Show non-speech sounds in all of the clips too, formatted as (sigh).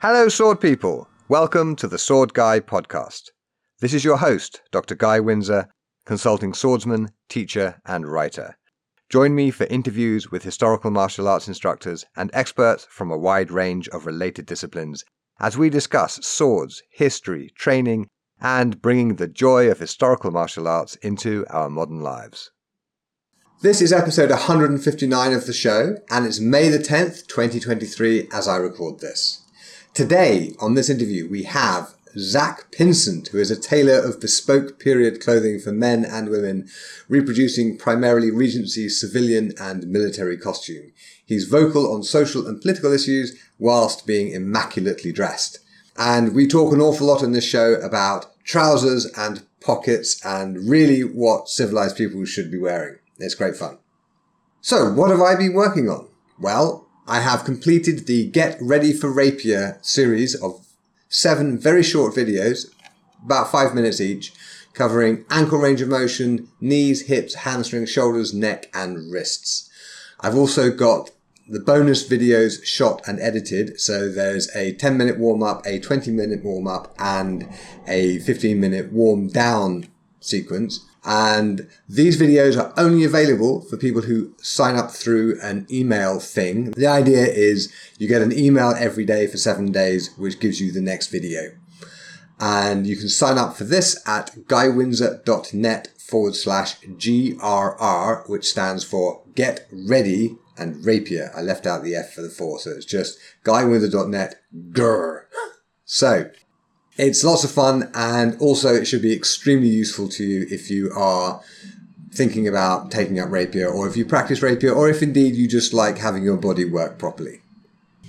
Hello, sword people. Welcome to the Sword Guy podcast. This is your host, Dr. Guy Windsor, consulting swordsman, teacher, and writer. Join me for interviews with historical martial arts instructors and experts from a wide range of related disciplines as we discuss swords, history, training, and bringing the joy of historical martial arts into our modern lives. This is episode 159 of the show, and it's May the 10th, 2023, as I record this. Today, on this interview, we have Zack Pinsent, who is a tailor of bespoke period clothing for men and women, reproducing primarily Regency civilian and military costume. He's vocal on social and political issues whilst being immaculately dressed. And we talk an awful lot in this show about trousers and pockets and really what civilized people should be wearing. It's great fun. So, what have I been working on? Well, I have completed the Get Ready for Rapier series of seven very short videos, about five minutes each, covering ankle range of motion, knees, hips, hamstrings, shoulders, neck, and wrists. I've also got the bonus videos shot and edited. So there's a 10 minute warm up, a 20 minute warm up, and a 15 minute warm down sequence. And these videos are only available for people who sign up through an email thing. The idea is you get an email every day for seven days, which gives you the next video. And you can sign up for this at guywindsor.net forward slash GRR, which stands for Get Ready and Rapier. I left out the F for the four, so it's just guywindsor.net grr. So it's lots of fun, and also it should be extremely useful to you if you are thinking about taking up rapier, or if you practice rapier, or if indeed you just like having your body work properly.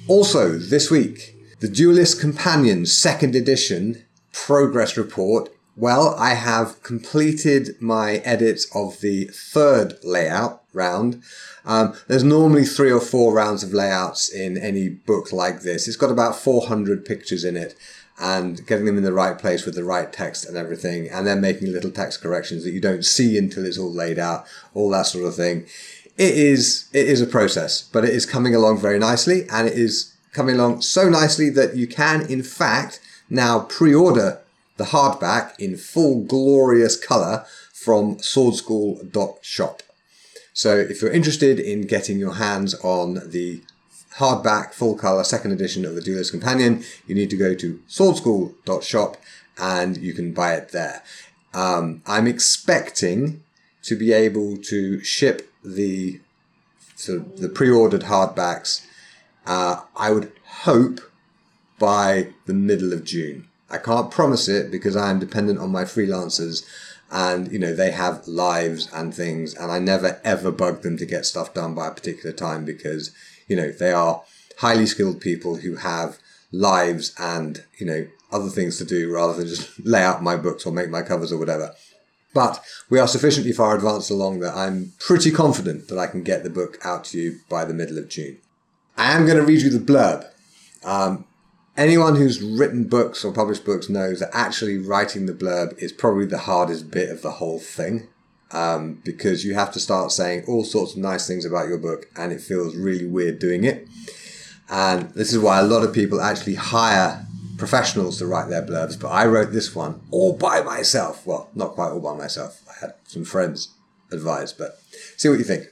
Also, this week, the Duelist Companion second edition progress report. Well, I have completed my edits of the third layout round. Um, there's normally three or four rounds of layouts in any book like this. It's got about 400 pictures in it and getting them in the right place with the right text and everything, and then making little text corrections that you don't see until it's all laid out, all that sort of thing. It is it is a process, but it is coming along very nicely, and it is coming along so nicely that you can, in fact, now pre-order the hardback in full glorious color from swordschool.shop. So if you're interested in getting your hands on the hardback, full color, second edition of the Duelist Companion, you need to go to swordschool.shop and you can buy it there. Um, I'm expecting to be able to ship the sort of the pre-ordered hardbacks. Uh, I would hope by the middle of June. I can't promise it because I am dependent on my freelancers and you know they have lives and things and i never ever bug them to get stuff done by a particular time because you know, they are highly skilled people who have lives and, you know, other things to do rather than just (laughs) lay out my books or make my covers or whatever. But we are sufficiently far advanced along that I'm pretty confident that I can get the book out to you by the middle of June. I am going to read you the blurb. Um, anyone who's written books or published books knows that actually writing the blurb is probably the hardest bit of the whole thing um, because you have to start saying all sorts of nice things about your book and it feels really weird doing it. And this is why a lot of people actually hire professionals to write their blurbs, but I wrote this one all by myself. Well, not quite all by myself. I had some friends advise, but see what you think.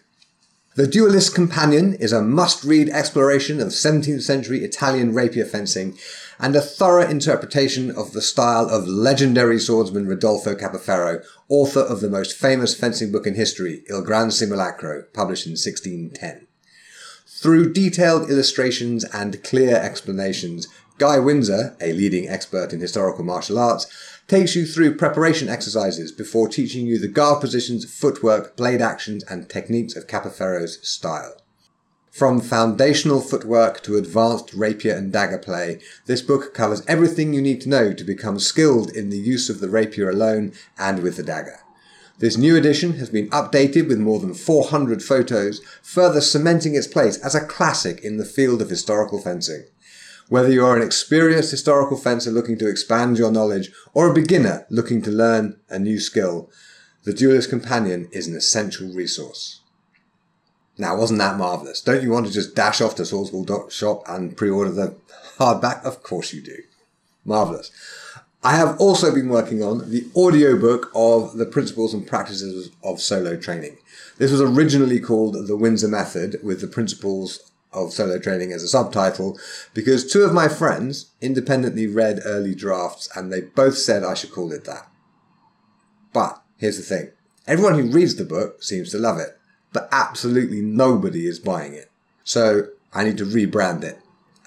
The Duelist Companion is a must read exploration of 17th century Italian rapier fencing and a thorough interpretation of the style of legendary swordsman Rodolfo Capoferro, author of the most famous fencing book in history, Il Gran Simulacro, published in 1610. Through detailed illustrations and clear explanations, Guy Windsor, a leading expert in historical martial arts, takes you through preparation exercises before teaching you the guard positions, footwork, blade actions, and techniques of Capoferro's style. From foundational footwork to advanced rapier and dagger play, this book covers everything you need to know to become skilled in the use of the rapier alone and with the dagger. This new edition has been updated with more than 400 photos, further cementing its place as a classic in the field of historical fencing. Whether you are an experienced historical fencer looking to expand your knowledge or a beginner looking to learn a new skill, the Duelist Companion is an essential resource. Now, wasn't that marvellous? Don't you want to just dash off to Swordschool shop and pre-order the hardback? Of course you do. Marvellous. I have also been working on the audiobook of the principles and practices of solo training. This was originally called The Windsor Method with the principles of solo training as a subtitle because two of my friends independently read early drafts and they both said I should call it that. But here's the thing. Everyone who reads the book seems to love it, but absolutely nobody is buying it. So I need to rebrand it.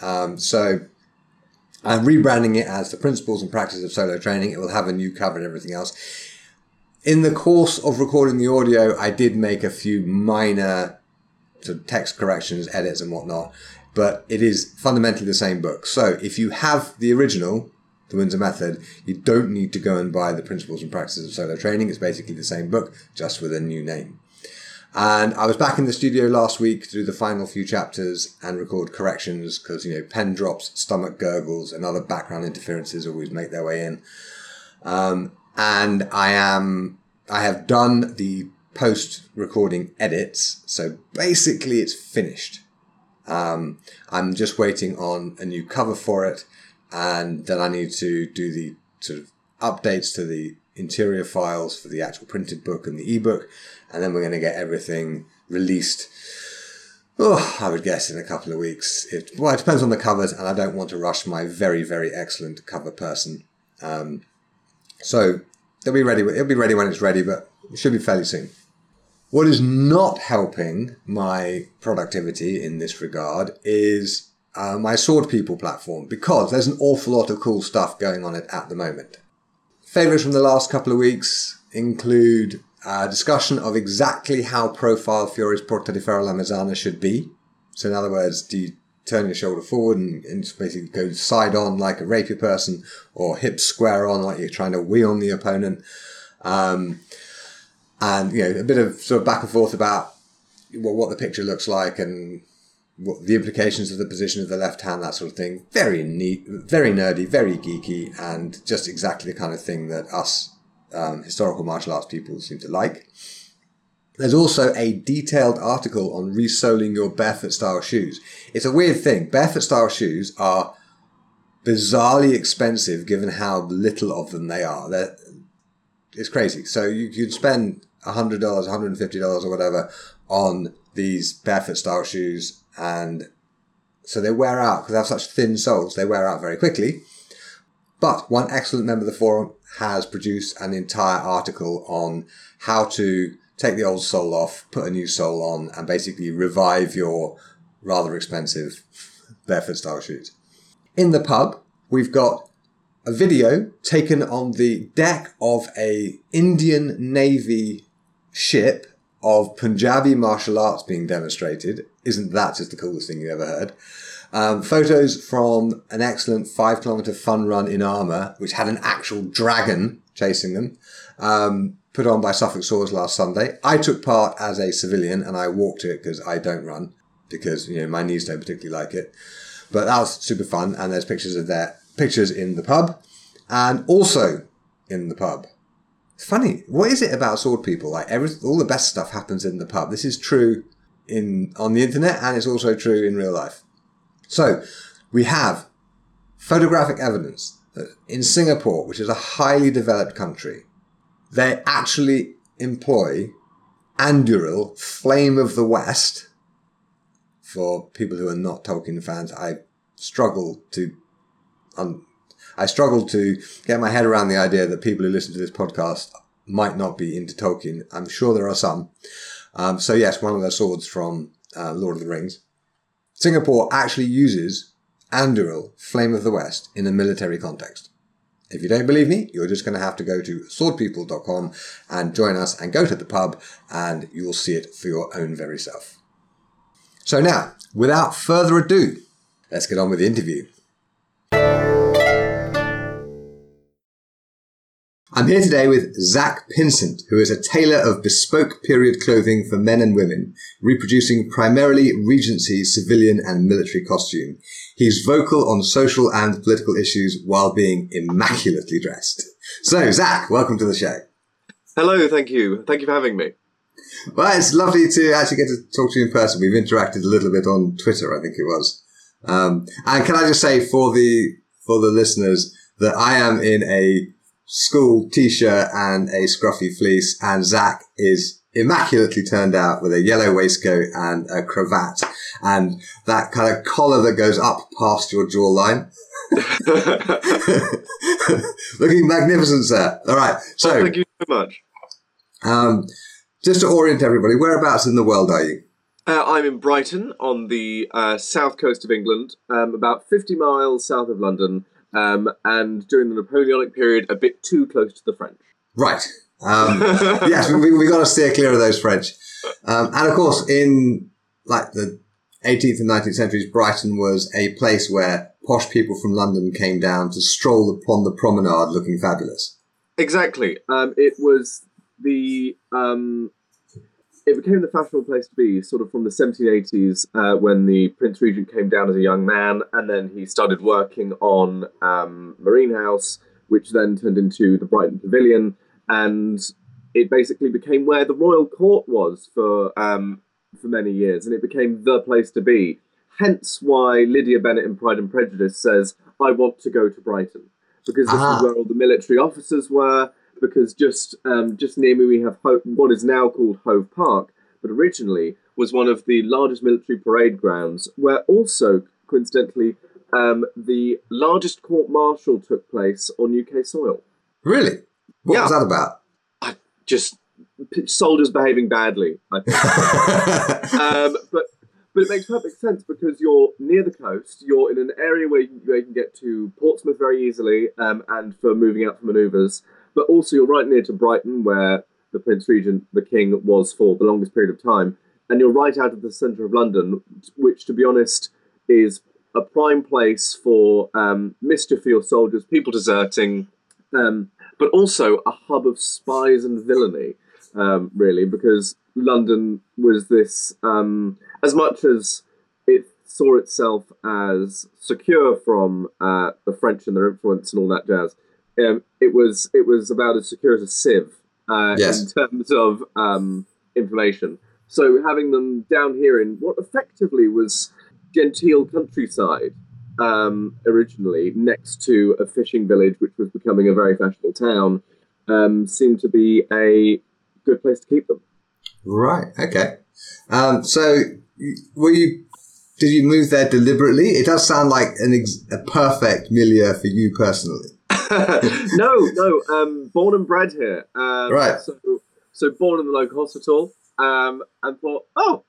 Um, so I'm rebranding it as the principles and practice of solo training. It will have a new cover and everything else. In the course of recording the audio, I did make a few minor sort of text corrections, edits, and whatnot, but it is fundamentally the same book. So if you have the original, the Windsor Method, you don't need to go and buy the Principles and Practices of Solo Training. It's basically the same book, just with a new name. And I was back in the studio last week to do the final few chapters and record corrections because, you know, pen drops, stomach gurgles, and other background interferences always make their way in. Um, and I am, I have done the post recording edits. So basically, it's finished. Um, I'm just waiting on a new cover for it, and then I need to do the sort of updates to the interior files for the actual printed book and the ebook, and then we're going to get everything released. Oh, I would guess in a couple of weeks. It, well, it depends on the covers, and I don't want to rush my very, very excellent cover person. Um, so they'll be ready. It'll be ready when it's ready, but it should be fairly soon. What is not helping my productivity in this regard is uh, my Sword People platform because there's an awful lot of cool stuff going on it at the moment. Favorites from the last couple of weeks include a discussion of exactly how profile Fiore's Porta di Ferro la Mezzana should be. So, in other words, do you turn your shoulder forward and, and basically go side on like a rapier person, or hips square on like you're trying to wheel on the opponent? Um, and you know a bit of sort of back and forth about what, what the picture looks like and what the implications of the position of the left hand, that sort of thing. Very neat, very nerdy, very geeky, and just exactly the kind of thing that us um, historical martial arts people seem to like. There's also a detailed article on resoling your barefoot style shoes. It's a weird thing. Barefoot style shoes are bizarrely expensive given how little of them they are. They're, it's crazy. So you could spend $100, $150 or whatever on these barefoot style shoes. And so they wear out because they have such thin soles, they wear out very quickly. But one excellent member of the forum has produced an entire article on how to take the old sole off, put a new sole on, and basically revive your rather expensive (laughs) barefoot style shoes. In the pub, we've got a video taken on the deck of a Indian Navy ship of Punjabi martial arts being demonstrated. Isn't that just the coolest thing you've ever heard? Um, photos from an excellent five kilometer fun run in armour, which had an actual dragon chasing them, um, put on by Suffolk Swords last Sunday. I took part as a civilian and I walked it because I don't run because you know my knees don't particularly like it. But that was super fun, and there's pictures of their pictures in the pub, and also in the pub funny. What is it about sword people? Like every, all the best stuff happens in the pub. This is true in on the internet, and it's also true in real life. So we have photographic evidence that in Singapore, which is a highly developed country, they actually employ Anduril, Flame of the West. For people who are not Tolkien fans, I struggle to I struggle to get my head around the idea that people who listen to this podcast might not be into Tolkien. I'm sure there are some. Um, so yes, one of their swords from uh, Lord of the Rings. Singapore actually uses Anduril, Flame of the West, in a military context. If you don't believe me, you're just going to have to go to swordpeople.com and join us and go to the pub and you will see it for your own very self. So now, without further ado, let's get on with the interview. I'm here today with Zack Pinsent, who is a tailor of bespoke period clothing for men and women, reproducing primarily Regency civilian and military costume. He's vocal on social and political issues while being immaculately dressed. So, Zack, welcome to the show. Hello, thank you. Thank you for having me. Well, it's lovely to actually get to talk to you in person. We've interacted a little bit on Twitter, I think it was. Um, and can I just say for the for the listeners that I am in a school t-shirt and a scruffy fleece, and Zack is immaculately turned out with a yellow waistcoat and a cravat, and that kind of collar that goes up past your jawline. (laughs) Looking magnificent, sir. All right. So, thank you so much. Um, just to orient everybody, whereabouts in the world are you? Uh, I'm in Brighton on the uh, south coast of England, um, about 50 miles south of London, um, and during the Napoleonic period, a bit too close to the French. Right. Um, (laughs) yes, we, we got to steer clear of those French. Um, and of course, in like the 18th and 19th centuries, Brighton was a place where posh people from London came down to stroll upon the promenade looking fabulous. Exactly. Um, it was the um, it became the fashionable place to be sort of from the 1780s uh, when the Prince Regent came down as a young man, and then he started working on um, Marine House, which then turned into the Brighton Pavilion, and it basically became where the royal court was for um, for many years, and it became the place to be. Hence, why Lydia Bennet in Pride and Prejudice says, "I want to go to Brighton." Because this ah. is where all the military officers were, because just um, just near me we have Ho- what is now called Hove Park, but originally was one of the largest military parade grounds, where also coincidentally um, the largest court martial took place on UK soil. Really? What yeah. was that about? I just soldiers behaving badly. I think, (laughs) um, but but it makes perfect sense because you're near the coast. You're in an area where you, where you can get to Portsmouth very easily, um, and for moving out for manoeuvres but also you're right near to Brighton, where the Prince Regent, the King, was for the longest period of time, and you're right out of the centre of London, which, to be honest, is a prime place for um, mischief for your soldiers, people deserting, um, but also a hub of spies and villainy, um, really, because London was this, um, as much as it saw itself as secure from uh, the French and their influence and all that jazz, um, it was it was about as secure as a sieve uh, yes. in terms of um, information. So having them down here in what effectively was genteel countryside um, originally, next to a fishing village, which was becoming a very fashionable town, um, seemed to be a good place to keep them. Right. Okay. Um, so were you? Did you move there deliberately? It does sound like an ex- a perfect milieu for you personally. (laughs) no, no. Um, born and bred here. Um, right. So, so born in the local hospital, um, and thought, oh,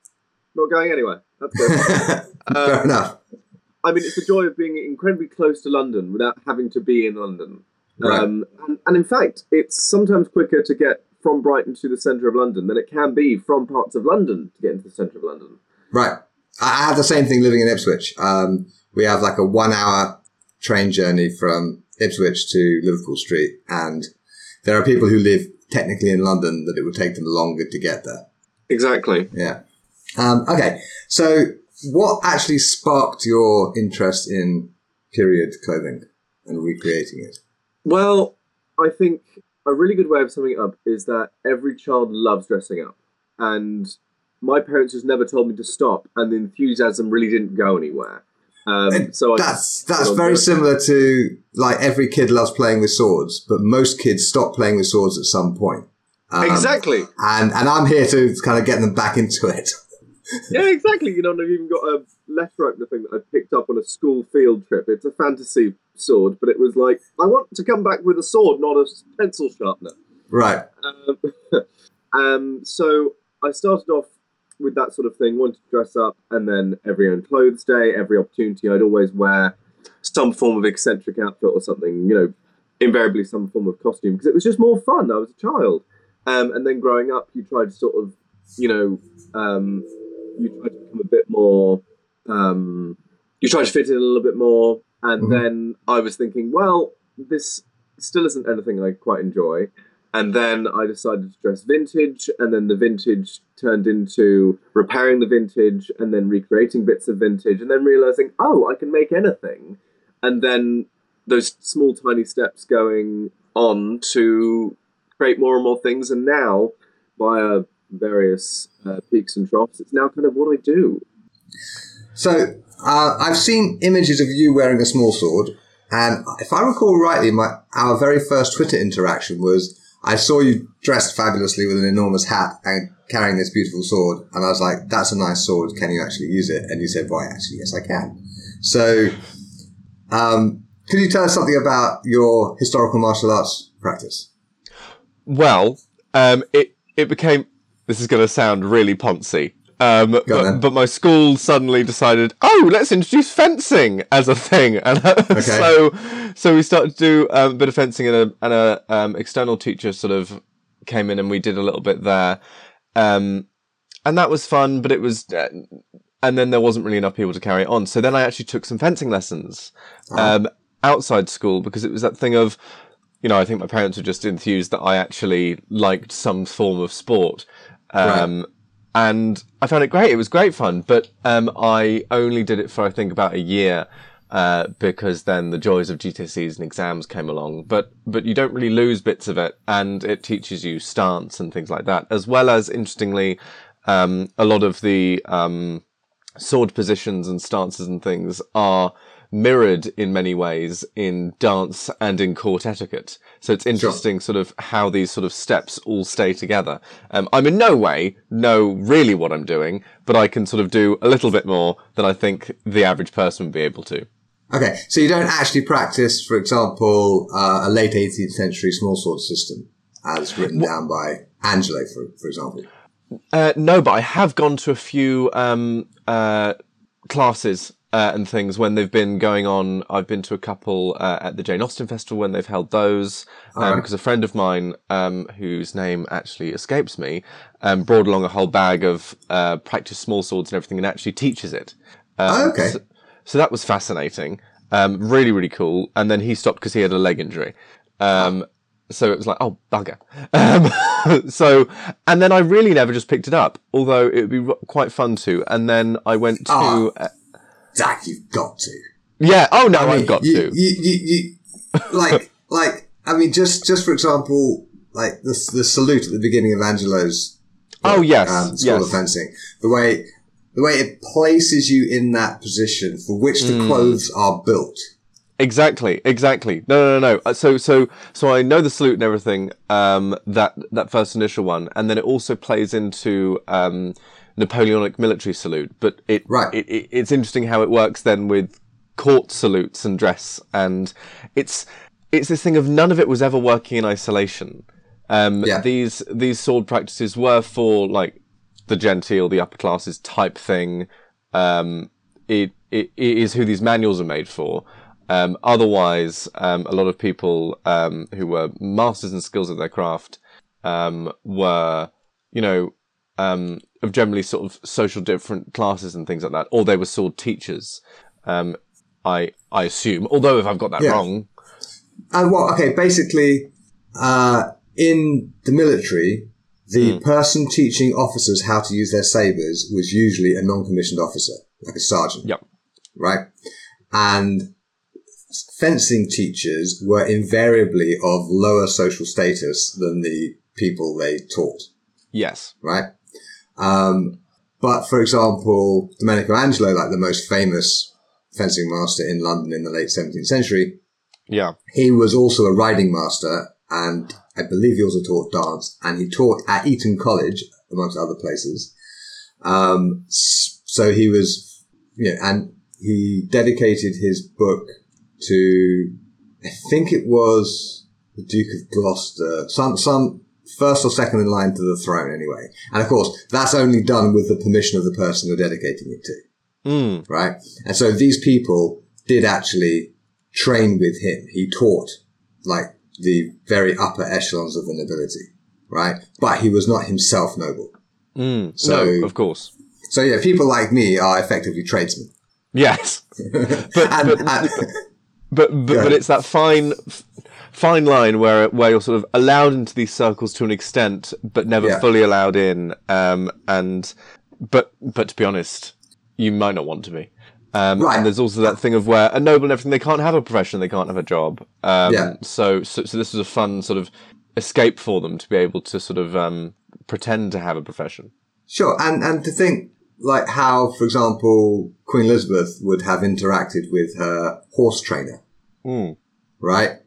not going anywhere. That's good. (laughs) Fair um, enough. I mean, it's the joy of being incredibly close to London without having to be in London. Right. Um, and, and in fact, it's sometimes quicker to get from Brighton to the centre of London than it can be from parts of London to get into the centre of London. Right. I have the same thing living in Ipswich. Um, we have like a one hour train journey from Ipswich to Liverpool Street, and there are people who live technically in London that it would take them longer to get there. Exactly. Yeah. Um, okay. So, what actually sparked your interest in period clothing and recreating it? Well, I think a really good way of summing it up is that every child loves dressing up. And my parents just never told me to stop, and the enthusiasm really didn't go anywhere. Um, so that's that's very similar to like every kid loves playing with swords, but most kids stop playing with swords at some point. Um, exactly. And and I'm here to kind of get them back into it. (laughs) yeah, exactly. You know, I've even got a letter opener thing that I picked up on a school field trip. It's a fantasy sword, but it was like I want to come back with a sword, not a pencil sharpener. Right. Um, (laughs) um, so I started off with that sort of thing, wanted to dress up, and then every own clothes day, every opportunity, I'd always wear some form of eccentric outfit or something, you know, invariably some form of costume, because it was just more fun. I was a child. Um, and then growing up, you try to sort of, you know, um, you try to become a bit more, um, you try to fit in a little bit more. And mm-hmm. then I was thinking, well, this still isn't anything I quite enjoy. And then I decided to dress vintage, and then the vintage turned into repairing the vintage and then recreating bits of vintage, and then realizing, oh, I can make anything. And then those small, tiny steps going on to create more and more things. And now, via various uh, peaks and troughs. It's now kind of what I do. So uh, I've seen images of you wearing a small sword, and if I recall rightly, my our very first Twitter interaction was I saw you dressed fabulously with an enormous hat and carrying this beautiful sword, and I was like, "That's a nice sword. Can you actually use it?" And you said, "Why, actually, yes, I can." So, um, can you tell us something about your historical martial arts practice? Well, um, it it became. This is going to sound really poncy, um, but, but, my school suddenly decided, oh, let's introduce fencing as a thing, (laughs) and okay. so so we started to do um, a bit of fencing, and a and a um, external teacher sort of came in, and we did a little bit there, um, and that was fun. But it was, uh, and then there wasn't really enough people to carry on. So then I actually took some fencing lessons oh. outside school because it was that thing of you know, I think my parents were just enthused that I actually liked some form of sport. Um, right. And I found it great. It was great fun, but um, I only did it for I think about a year uh, because then the joys of GCSEs and exams came along. But but you don't really lose bits of it, and it teaches you stance and things like that, as well as interestingly, um, a lot of the um, sword positions and stances and things are mirrored in many ways in dance and in court etiquette. So it's interesting sure. sort of how these sort of steps all stay together. Um, I'm in no way know really what I'm doing, but I can sort of do a little bit more than I think the average person would be able to. Okay, so you don't actually practice, for example, uh, a late 18th century small sword system as written well, down by Angelo, for, for example? Uh, no, but I have gone to a few um, uh, classes uh, and things when they've been going on. I've been to a couple uh, at the Jane Austen Festival when they've held those. Um, right. Because a friend of mine, um, whose name actually escapes me, um, brought along a whole bag of uh, practice small swords and everything, and actually teaches it. Um, oh, okay. So, so, that was fascinating. Um, really, really cool. And then he stopped because he had a leg injury. Um, so it was like, oh bugger. (laughs) (laughs) so, and then I really never just picked it up, although it would be quite fun to. And then I went to. Oh Zack, you've got to. Yeah. Oh no, I have got you, to. You, you, (laughs) like, like, I mean, just, just for example, like the the salute at the beginning of Angelo's. oh yes, um, School yes. of Fencing. The way, the way it places you in that position for which the mm. clothes are built. Exactly, exactly. No, no, no, no. Uh, so, so, so I know the salute and everything. Um, that that first initial one, and then it also plays into um Napoleonic military salute, but it, right. It, it, it's interesting how it works then with court salutes and dress, and it's it's this thing of none of it was ever working in isolation. Um, yeah. These these sword practices were for like the genteel, the upper classes type thing. Um, it, it, it is who these manuals are made for. Um, otherwise, um, a lot of people um, who were masters and skills of their craft um, were, you know, um, of generally sort of social different classes and things like that, or they were sword teachers. Um, I I assume, although if I've got that yeah. wrong. And well, okay, basically, uh, in the military, the mm. person teaching officers how to use their sabers was usually a non-commissioned officer, like a sergeant. Yep. Right, and fencing teachers were invariably of lower social status than the people they taught. Yes. Right. Um, but for example, Domenico Angelo, like the most famous fencing master in London in the late 17th century, yeah, he was also a riding master, and I believe he also taught dance, and he taught at Eton College amongst other places. Um, so he was, you know, and he dedicated his book to, I think it was the Duke of Gloucester, some some first or second in line to the throne anyway. And of course, that's only done with the permission of the person you're dedicating it to. Mm. Right? And so these people did actually train with him. He taught like the very upper echelons of the nobility. Right? But he was not himself noble. Mm. So, no, of course. So yeah, people like me are effectively tradesmen. Yes. (laughs) but, and, but, and, but, but, but, it's that fine, fine line where where you're sort of allowed into these circles to an extent, but never yeah. fully allowed in. Um, and but but to be honest, you might not want to be. Um, right. And there's also that thing of where a noble and everything, they can't have a profession, they can't have a job. Um, yeah. so, so, so this is a fun sort of escape for them to be able to sort of, um, pretend to have a profession. Sure, and and to think like how, for example, Queen Elizabeth would have interacted with her horse trainer, Mm. right?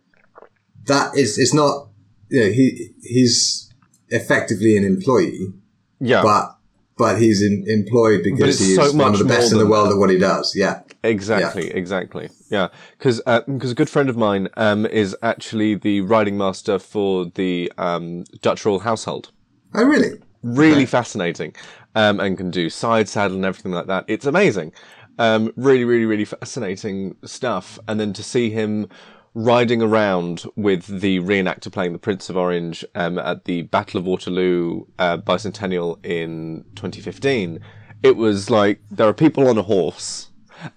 That is, it's not, you know, he he's effectively an employee, Yeah, but but he's in, employed because it's he so is one of the best in the world that. at what he does. Yeah, exactly, exactly. Yeah, because because a good friend of mine um, is actually the riding master for the um, Dutch royal household. oh really? really Okay. fascinating um, and can do side saddle and everything like that. It's amazing. Um, really, really, really fascinating stuff. And then to see him riding around with the reenactor playing the Prince of Orange um, at the Battle of Waterloo uh, bicentennial in 2015, it was like there are people on a horse.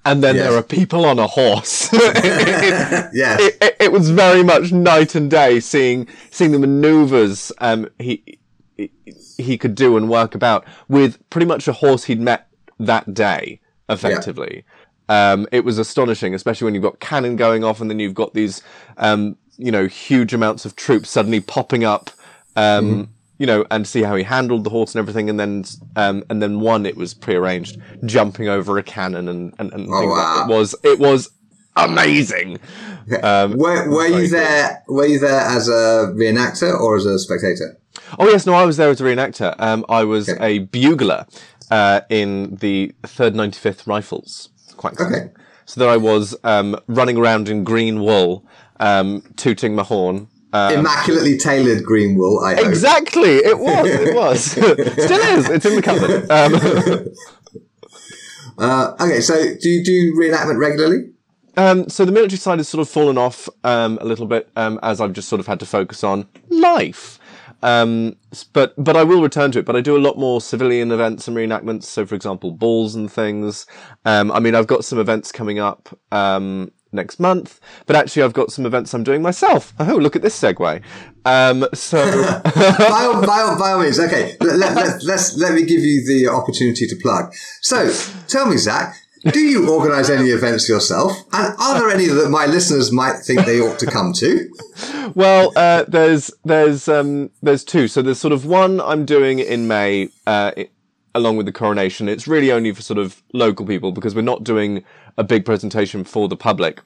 And then Yes. there are people on a horse. It- (laughs) it- (laughs) Yes. it, it, it was very much night and day seeing seeing the maneuvers um, he he- he could do and work about with pretty much a horse he'd met that day effectively um, it was astonishing especially when you've got cannon going off and then you've got these um, you know huge amounts of troops suddenly popping up um, you know and see how he handled the horse and everything and then um, and then one it was prearranged jumping over a cannon and and, and Oh, like wow. that. it was it was amazing um, Were, were you there? Were you there as a reenactor or as a spectator? Oh yes, no, I was there as a reenactor. Um, I was Okay. a bugler uh, in the Third Ninety Fifth Rifles. Quite exciting. So there I was um, running around in green wool, um, tooting my horn. Um, Immaculately tailored green wool. I hope. exactly, it was. It was. (laughs) Still is. It's in the cupboard. Um, (laughs) Uh, okay, so do you do reenactment regularly? Um, so the military side has sort of fallen off um, a little bit um, as I've just sort of had to focus on life. Um, but but I will return to it. But I do a lot more civilian events and reenactments. So for example, balls and things. Um, I mean, I've got some events coming up um, next month. But actually, I've got some events I'm doing myself. Oh, look at this segue. Um, so by, all, by, all, by all means, okay. Let, let, let, let's let me give you the opportunity to plug. So, tell me, Zack, do you organise any events yourself? And are there any that my listeners might think they ought to come to? (laughs) Well, uh, there's there's um, there's two. So there's sort of one I'm doing in May, uh, along with the coronation. It's really only for sort of local people because we're not doing a big presentation for the public.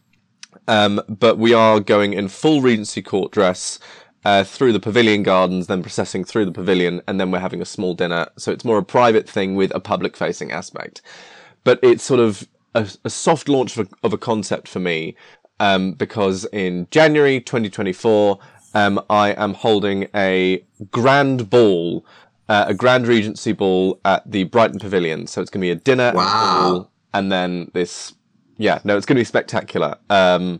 Um, but we are going in full Regency Court dress uh, through the Pavilion Gardens, then processing through the Pavilion, and then we're having a small dinner. So it's more a private thing with a public-facing aspect. But it's sort of a, a soft launch of a, of a concept for me um, because in January 2024, um, I am holding a grand ball, uh, a grand Regency ball at the Brighton Pavilion. So it's going to be a dinner, Wow. a ball, and then this. Yeah, no, it's going to be spectacular. Um,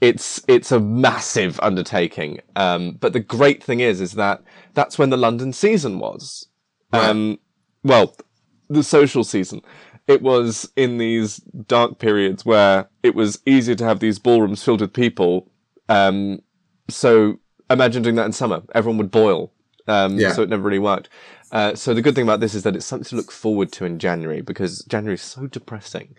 it's it's a massive undertaking. Um, but the great thing is, is that that's when the London season was. Um, well, the social season. It was in these dark periods where it was easier to have these ballrooms filled with people. Um, so imagine doing that in summer. Everyone would boil. Um, Yeah. So it never really worked. Uh, so the good thing about this is that it's something to look forward to in January because January is so depressing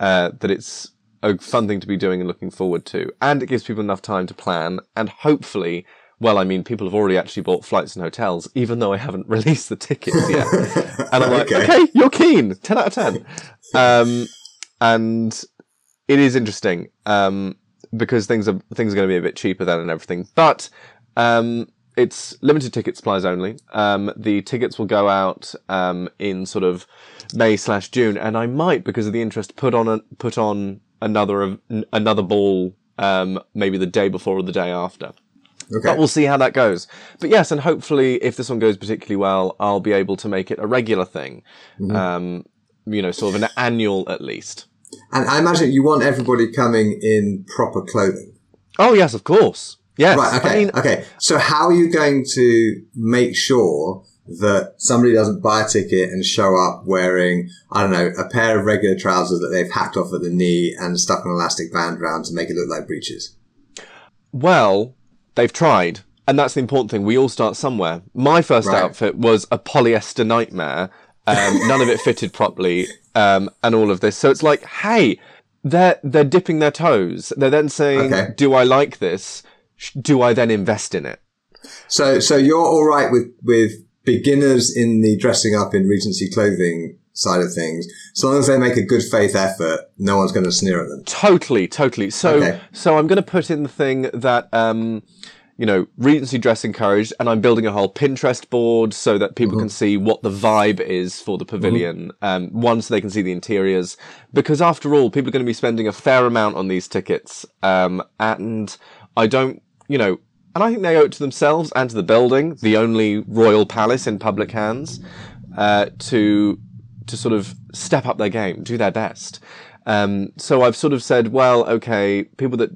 uh, that it's a fun thing to be doing and looking forward to. And it gives people enough time to plan and hopefully, well, I mean, people have already actually bought flights and hotels, even though I haven't (laughs) released the tickets yet. (laughs) and I'm like, Okay. okay, you're keen. 10 out of 10. Um, and it is interesting um, because things are things are going to be a bit cheaper then and everything. But um, it's limited ticket supplies only. Um, the tickets will go out um, in sort of May slash June, and I might, because of the interest, put on a, put on another another ball um, maybe the day before or the day after. Okay. But we'll see how that goes. But yes, and hopefully, if this one goes particularly well, I'll be able to make it a regular thing. Um, you know, sort of an annual at least. And I imagine you want everybody coming in proper clothing. Oh yes, of course. Yes. Right, okay. I mean, okay. So how are you going to make sure that somebody doesn't buy a ticket and show up wearing, I don't know, a pair of regular trousers that they've hacked off at the knee and stuck an elastic band around to make it look like breeches? well, they've tried, and that's the important thing. We all start somewhere. My first Right. outfit was a polyester nightmare. Um, (laughs) none of it fitted properly, um, and all of this. So it's like, hey, they're they're dipping their toes. They're then saying, Okay. "Do I like this? Do I then invest in it?" So, so you're all right with, with beginners in the dressing up in Regency clothing side of things, as long as they make a good faith effort, no one's going to sneer at them. Totally, totally. So, okay. so I'm going to put in the thing that, um, you know, Regency dress encouraged, and I'm building a whole Pinterest board so that people mm-hmm. can see what the vibe is for the pavilion. Mm-hmm. Um, one, so they can see the interiors, because after all, people are going to be spending a fair amount on these tickets, um, and I don't, you know, and I think they owe it to themselves and to the building, the only royal palace in public hands, uh, to to sort of step up their game, do their best. Um, so I've sort of said, well, okay, people that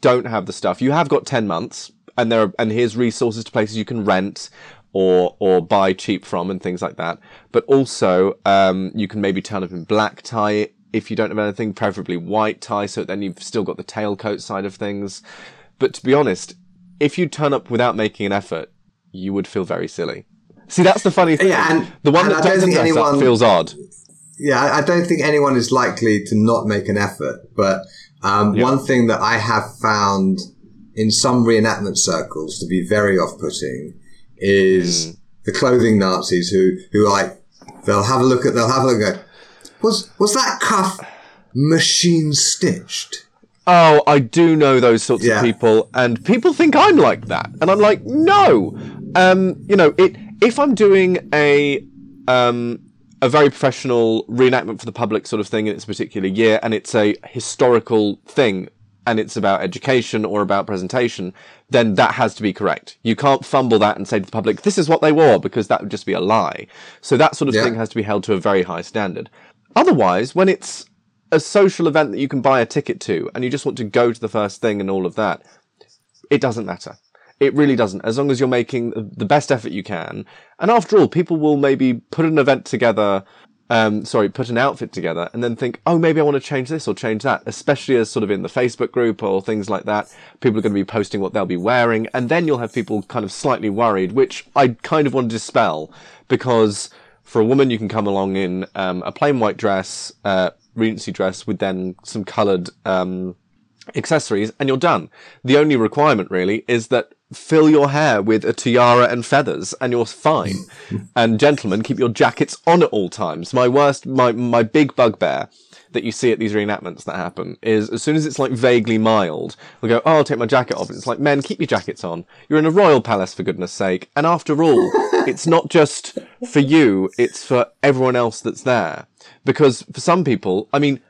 don't have the stuff, you have got ten months, and there are, and here's resources to places you can rent or or buy cheap from and things like that. But also, um, you can maybe turn up in black tie if you don't have anything, preferably white tie, so then you've still got the tailcoat side of things. But to be honest, if you turn up without making an effort, you would feel very silly. See, that's the funny thing. Yeah, and, the one that doesn't dress anyone, up feels odd. Yeah, I don't think anyone is likely to not make an effort. But um, yeah. one thing that I have found in some reenactment circles to be very off-putting is mm. the clothing Nazis who who like they'll have a look at they'll have a look at was was that cuff machine stitched? Oh, I do know those sorts yeah. of people, and people think I'm like that, and I'm like, no. Um, you know, it. If I'm doing a um, a very professional reenactment for the public sort of thing in its particular year, and it's a historical thing, and it's about education or about presentation, then that has to be correct. You can't fumble that and say to the public, "This is what they wore," because that would just be a lie. So that sort of yeah. thing has to be held to a very high standard. Otherwise, when it's a social event that you can buy a ticket to and you just want to go to the first thing and all of that, it doesn't matter. It really doesn't. As long as you're making the best effort you can. And after all, people will maybe put an event together, um, sorry, put an outfit together and then think, oh, maybe I want to change this or change that, especially as sort of in the Facebook group or things like that. People are going to be posting what they'll be wearing. And then you'll have people kind of slightly worried, which I kind of want to dispel because for a woman, you can come along in um, a plain white dress, uh, Regency dress with then some coloured um, accessories, and you're done. The only requirement really is that fill your hair with a tiara and feathers, and you're fine. (laughs) and gentlemen, keep your jackets on at all times. My worst, my my big bugbear that you see at these reenactments that happen is as soon as it's like vaguely mild, they'll go, "Oh, I'll take my jacket off." And it's like, men, keep your jackets on. You're in a royal palace for goodness sake. And after all, (laughs) it's not just for you; it's for everyone else that's there. Because for some people, I mean,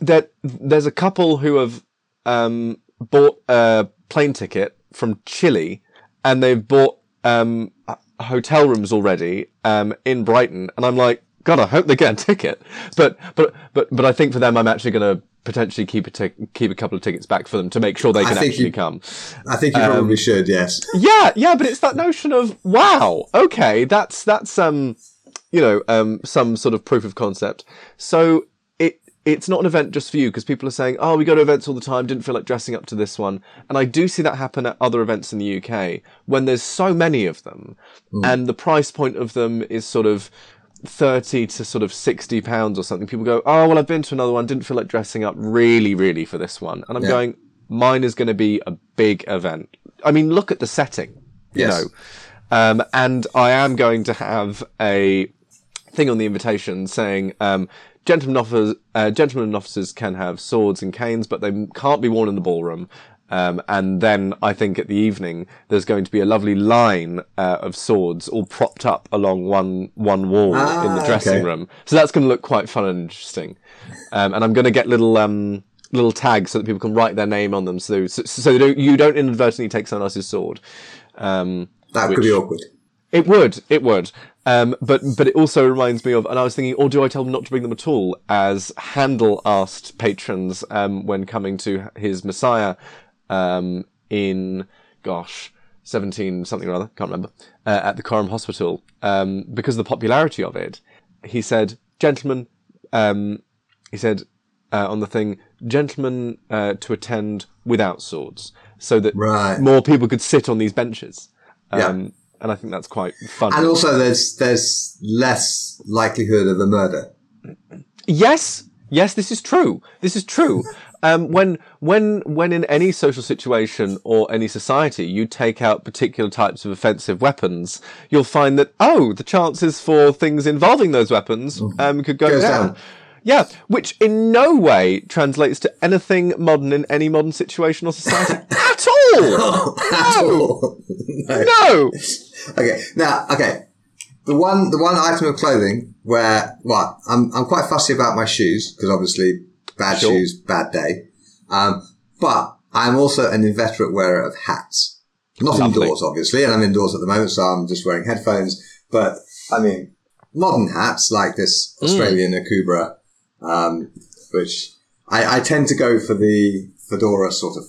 there there's a couple who have um, bought a plane ticket from Chile, and they've bought um, hotel rooms already um, in Brighton, and I'm like, God, I hope they get a ticket. But but but but I think for them, I'm actually going to potentially keep a t- keep a couple of tickets back for them to make sure they can actually you, come. I think you um, probably should. Yes. Yeah, yeah, but it's that notion of wow, okay, that's that's um, you know, um, some sort of proof of concept. So it's not an event just for you because people are saying, oh, we go to events all the time, didn't feel like dressing up to this one, and I do see that happen at other events in the UK when there's so many of them, mm. and the price point of them is sort of 30 to sort of 60 pounds or something, people go, Oh, well, I've been to another one, didn't feel like dressing up really, really for this one. And I'm yeah. going, Mine is going to be a big event. I mean, look at the setting, you know. Um, and I am going to have a thing on the invitation saying, um, gentlemen, officers, uh, gentlemen and officers can have swords and canes, but they can't be worn in the ballroom. Um, and then I think at the evening there's going to be a lovely line uh, of swords all propped up along one one wall ah, in the dressing okay. room. So that's going to look quite fun and interesting. Um, and I'm going to get little um, little tags so that people can write their name on them, so so, so don't, you don't inadvertently take someone else's sword. Um, that which, could be awkward. It would. It would. Um, but but it also reminds me of, and I was thinking, or do I tell them not to bring them at all? As Handel asked patrons um, when coming to his Messiah um, in, gosh, 17 something or other, can't remember, uh, at the Coram Hospital, um, because of the popularity of it. He said, gentlemen, um, he said uh, on the thing, gentlemen uh, to attend without swords, so that right. more people could sit on these benches. yeah. And I think that's quite fun. And also, there's there's less likelihood of a murder. Yes, yes, this is true. This is true. Um, when when when in any social situation or any society you take out particular types of offensive weapons, you'll find that oh, the chances for things involving those weapons mm-hmm. um, could go down. down. Yeah, which in no way translates to anything modern in any modern situation or society at (laughs) all. at all. no. no. (laughs) Okay. Now, okay. The one, the one item of clothing where, well, I'm, I'm quite fussy about my shoes because obviously bad sure. shoes, bad day. Um, but I'm also an inveterate wearer of hats. Not Lovely. indoors, obviously, and I'm indoors at the moment, so I'm just wearing headphones. But I mean, modern hats like this mm. Australian mm. Akubra um, which I, I, tend to go for the fedora sort of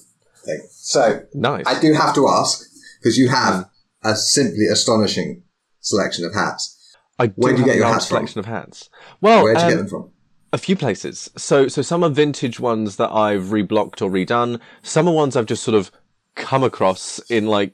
thing. So nice. I do have to ask because you have a simply astonishing selection of hats. I Where do you get your hats selection from? of hats. Well, where do you um, get them from? A few places. So, so some are vintage ones that I've reblocked or redone. Some are ones I've just sort of come across in like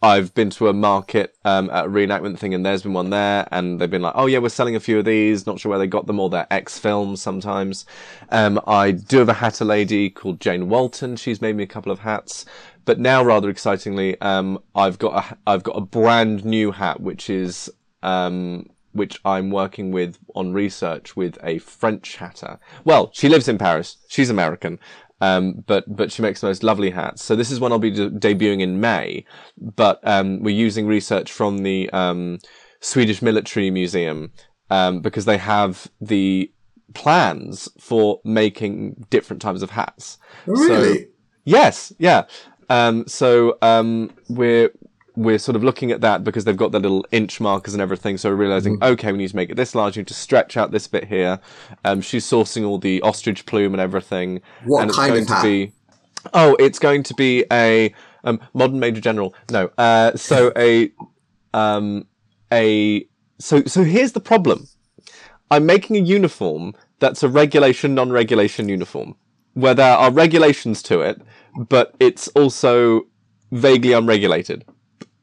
I've been to a market um, at a reenactment thing, and there's been one there, and they've been like, "Oh yeah, we're selling a few of these." Not sure where they got them, or they're X films sometimes. Um, I do have a hatter lady called Jane Walton. She's made me a couple of hats, but now, rather excitingly, um, I've got a I've got a brand new hat, which is um, which I'm working with on research with a French hatter. Well, she lives in Paris. She's American, um, but but she makes the most lovely hats. So this is one I'll be de- debuting in May. But um, we're using research from the um, Swedish Military Museum um, because they have the plans for making different types of hats. Really? So, yes. Yeah. Um, so um, we're we're sort of looking at that because they've got the little inch markers and everything. So we're realizing, mm. okay, we need to make it this large. We need to stretch out this bit here. Um, she's sourcing all the ostrich plume and everything. What and it's kind going of hat? to be, oh, it's going to be a um, modern major general. No, uh, so a um, a so so here's the problem. I'm making a uniform that's a regulation non-regulation uniform where there are regulations to it, but it's also vaguely unregulated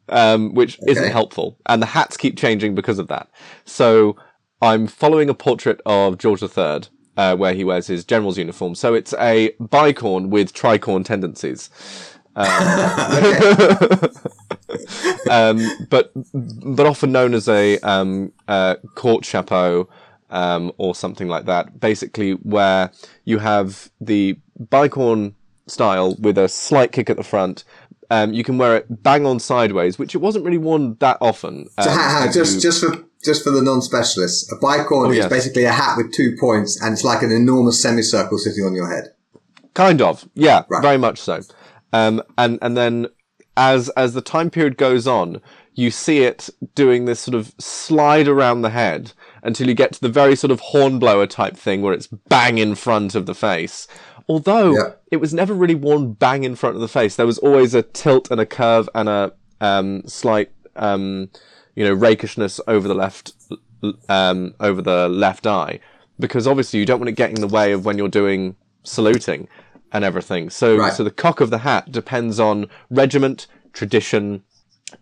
um, which okay. isn't helpful. And the hats keep changing because of that. So I'm following a portrait of George III, uh, where he wears his general's uniform. So it's a bicorn with tricorn tendencies. (laughs) Um, (laughs) um, but but often known as a um, uh, court chapeau um, or something like that. Basically, where you have the bicorn style with a slight kick at the front, um, you can wear it bang on sideways, which it wasn't really worn that often. (laughs) Um, so, just you... just for just for the non-specialists, a bicorn oh, is yes. basically a hat with two points, and it's like an enormous semicircle sitting on your head. Kind of, yeah, right. very much so. Um, and and then as as the time period goes on, you see it doing this sort of slide around the head until you get to the very sort of hornblower type thing where it's bang in front of the face. Although yeah. it was never really worn bang in front of the face. There was always a tilt and a curve and a um, slight, um, you know, rakishness over the left, um, over the left eye, because obviously you don't want it getting in the way of when you're doing saluting and everything. So, right. so the cock of the hat depends on regiment, tradition,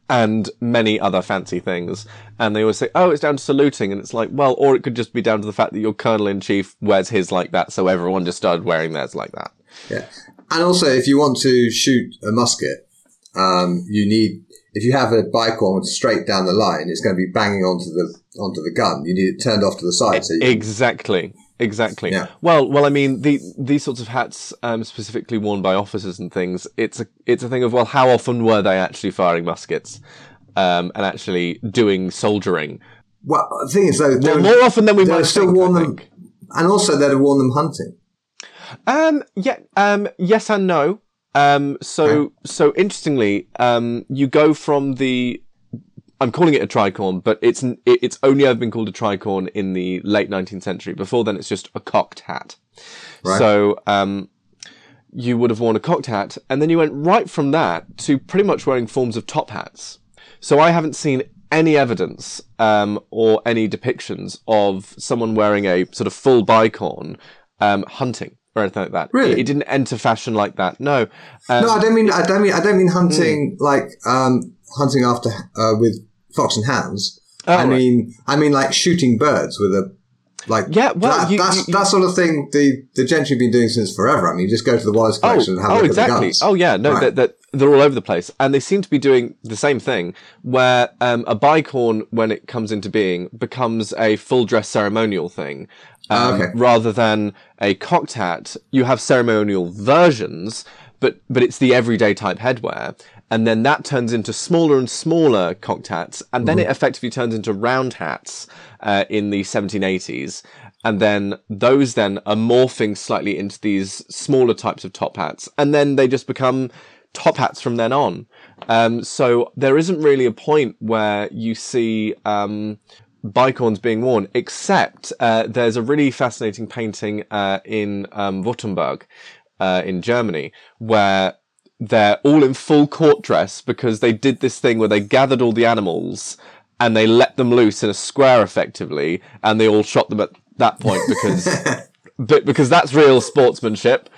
and many other fancy things. And they always say, oh, it's down to saluting. And it's like, well, or it could just be down to the fact that your colonel in chief wears his like that. So everyone just started wearing theirs like that. Yeah. And also, if you want to shoot a musket, um, you need, if you have a bicorn straight down the line, it's going to be banging onto the, onto the gun. You need it turned off to the side. So exactly. Exactly. Yeah. Well, well, I mean, the, these sorts of hats, um, specifically worn by officers and things, it's a it's a thing of well, how often were they actually firing muskets, um, and actually doing soldiering? Well, the thing is, though, well, more often than we might still think, worn them, and also they'd have worn them hunting. Um. Yeah. Um. Yes and no. Um. So okay. so interestingly, um, you go from the I'm calling it a tricorn, but it's it's only ever been called a tricorn in the late 19th century. Before then, it's just a cocked hat. Right. So um, you would have worn a cocked hat, and then you went right from that to pretty much wearing forms of top hats. So I haven't seen any evidence um, or any depictions of someone wearing a sort of full bicorn um, hunting or anything like that. Really, it, it, didn't enter fashion like that. No, um, no, I don't mean I don't mean I don't mean hunting mm. like um, hunting after uh, with fox and hounds. Oh, I right. mean, I mean, like shooting birds with a Like, yeah, well, that, you, that's you, that sort of thing. The the gentry have been doing since forever. I mean, you just go to the Wallace collection oh, and have oh, a look exactly. at the guns. Oh, yeah, no, Right. they're, they're all over the place, and they seem to be doing the same thing. Where um, a bicorn, when it comes into being, becomes a full dress ceremonial thing. Um, okay. Rather than a cocked hat, you have ceremonial versions, but but it's the everyday type headwear, and then that turns into smaller and smaller cocked hats, and then it effectively turns into round hats uh, in the 1780s, and then those then are morphing slightly into these smaller types of top hats, and then they just become top hats from then on. Um, so there isn't really a point where you see. Um, bicorns being worn, except uh, there's a really fascinating painting uh, in um, Württemberg uh, in Germany where they're all in full court dress because they did this thing where they gathered all the animals and they let them loose in a square effectively and they all shot them at that point because (laughs) but because that's real sportsmanship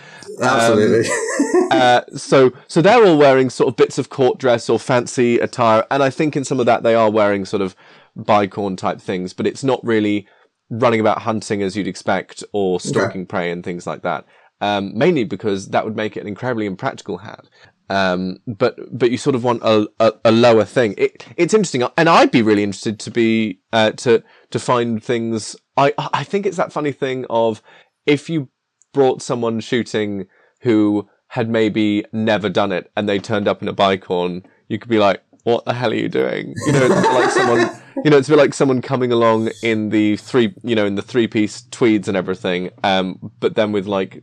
Absolutely. (laughs) uh, so so they're all wearing sort of bits of court dress or fancy attire, and I think in some of that they are wearing sort of bicorn type things, but it's not really running about hunting as you'd expect or stalking prey and things like that. Um, mainly because that would make it an incredibly impractical hat. Um, but but you sort of want a, a, a lower thing. It, it's interesting, and I'd be really interested to be uh, to to find things. I I think it's that funny thing of if you brought someone shooting who had maybe never done it and they turned up in a bicorn, you could be like, "What the hell are you doing?" You know, it's like someone. (laughs) You know, it's a bit like someone coming along in the three, you know, in the three-piece tweeds and everything, um, but then with like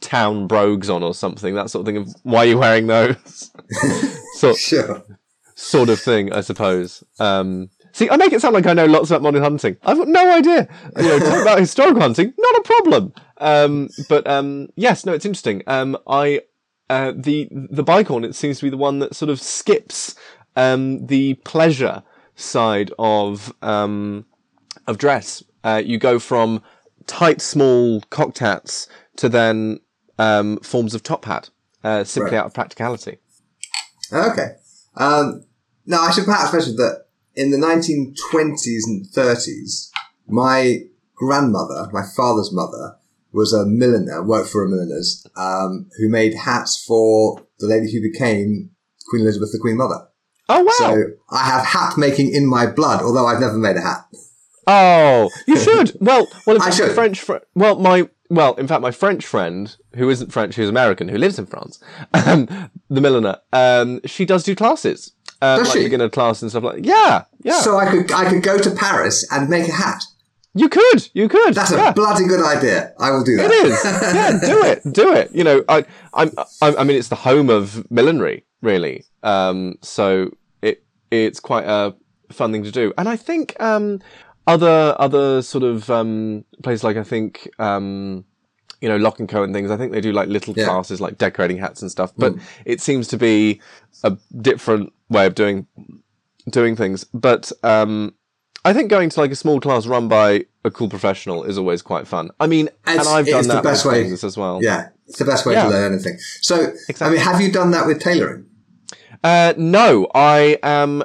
town brogues on or something. That sort of thing. Of why are you wearing those? (laughs) sort sure. sort of thing, I suppose. Um, see, I make it sound like I know lots about modern hunting. I've got no idea. You know, talk about historical hunting, not a problem. Um, but um, yes, no, it's interesting. Um, I uh, the the bicorn it seems to be the one that sort of skips um, the pleasure side of um, of dress. Uh, you go from tight, small cocked hats to then um, forms of top hat, uh, simply Right. out of practicality. Okay. Um, now, I should perhaps mention that in the 1920s and 30s, my grandmother, my father's mother, was a milliner, worked for a milliner's, um, who made hats for the lady who became Queen Elizabeth, the Queen Mother. Oh wow! So I have hat making in my blood, although I've never made a hat. Oh, you (laughs) should. Well, well, in I should. French fr- well, my well, in fact, my French friend who isn't French, who's American, who lives in France, um, (laughs) the milliner, um, she does do classes, um, Does like she? beginner class and stuff like. Yeah, yeah. So I could I could go to Paris and make a hat. you could, you could. That's yeah. a bloody good idea. I will do that. It is. Yeah, (laughs) do it. Do it. You know, I, I'm, I, I mean, it's the home of millinery, really. Um, so it, it's quite a fun thing to do. And I think, um, other, other sort of, um, places like I think, um, you know, Lock and Co and things. I think they do like little Yeah. classes like decorating hats and stuff, but it seems to be a different way of doing, doing things. But, um, I think going to like a small class run by a cool professional is always quite fun. I mean, and I've done it's the that best with way. things as well. Yeah, it's the best way Yeah. to learn anything. So, I mean, have you done that with tailoring? Uh, no, I am.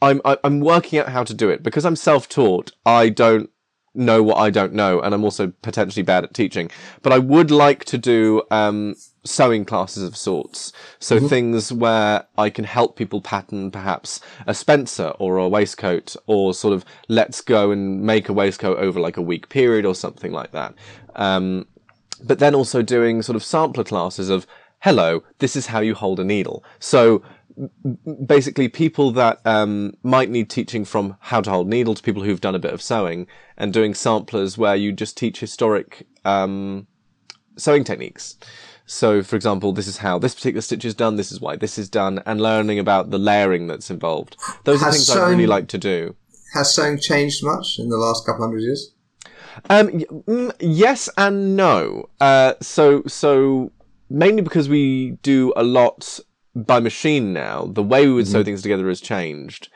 I'm. I- I'm working out how to do it because I'm self-taught. I don't know what I don't know, and I'm also potentially bad at teaching. But I would like to do um, sewing classes of sorts. So things where I can help people pattern perhaps a spencer or a waistcoat, or sort of let's go and make a waistcoat over like a week period or something like that. Um, but then also doing sort of sampler classes of hello this is how you hold a needle so basically people that um, might need teaching from how to hold a needle to people who've done a bit of sewing and doing samplers where you just teach historic um, sewing techniques so for example this is how this particular stitch is done this is why this is done and learning about the layering that's involved those are Has things i'd really sewing- like to do Has sewing changed much in the last couple hundred years? Um, mm, yes and no. Uh, so so mainly because we do a lot by machine now. The way we would sew things together has changed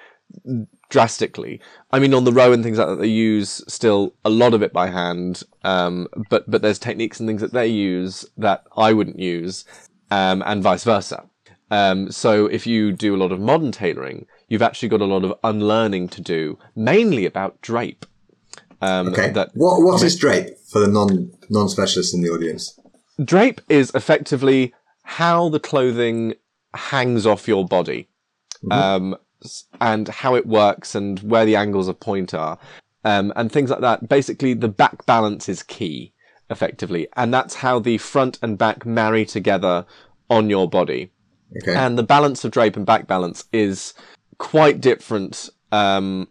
drastically. I mean, on the row and things like that, they use still a lot of it by hand. Um, but but there's techniques and things that they use that I wouldn't use, um, and vice versa. Um, so if you do a lot of modern tailoring, you've actually got a lot of unlearning to do, mainly about drape Um, Okay. That what what is drape for the non non specialists in the audience? drape is effectively how the clothing hangs off your body, um, and how it works, and where the angles of point are, um, and things like that. Basically, the back balance is key, effectively, and that's how the front and back marry together on your body. Okay. and the balance of drape and back balance is quite different. Um,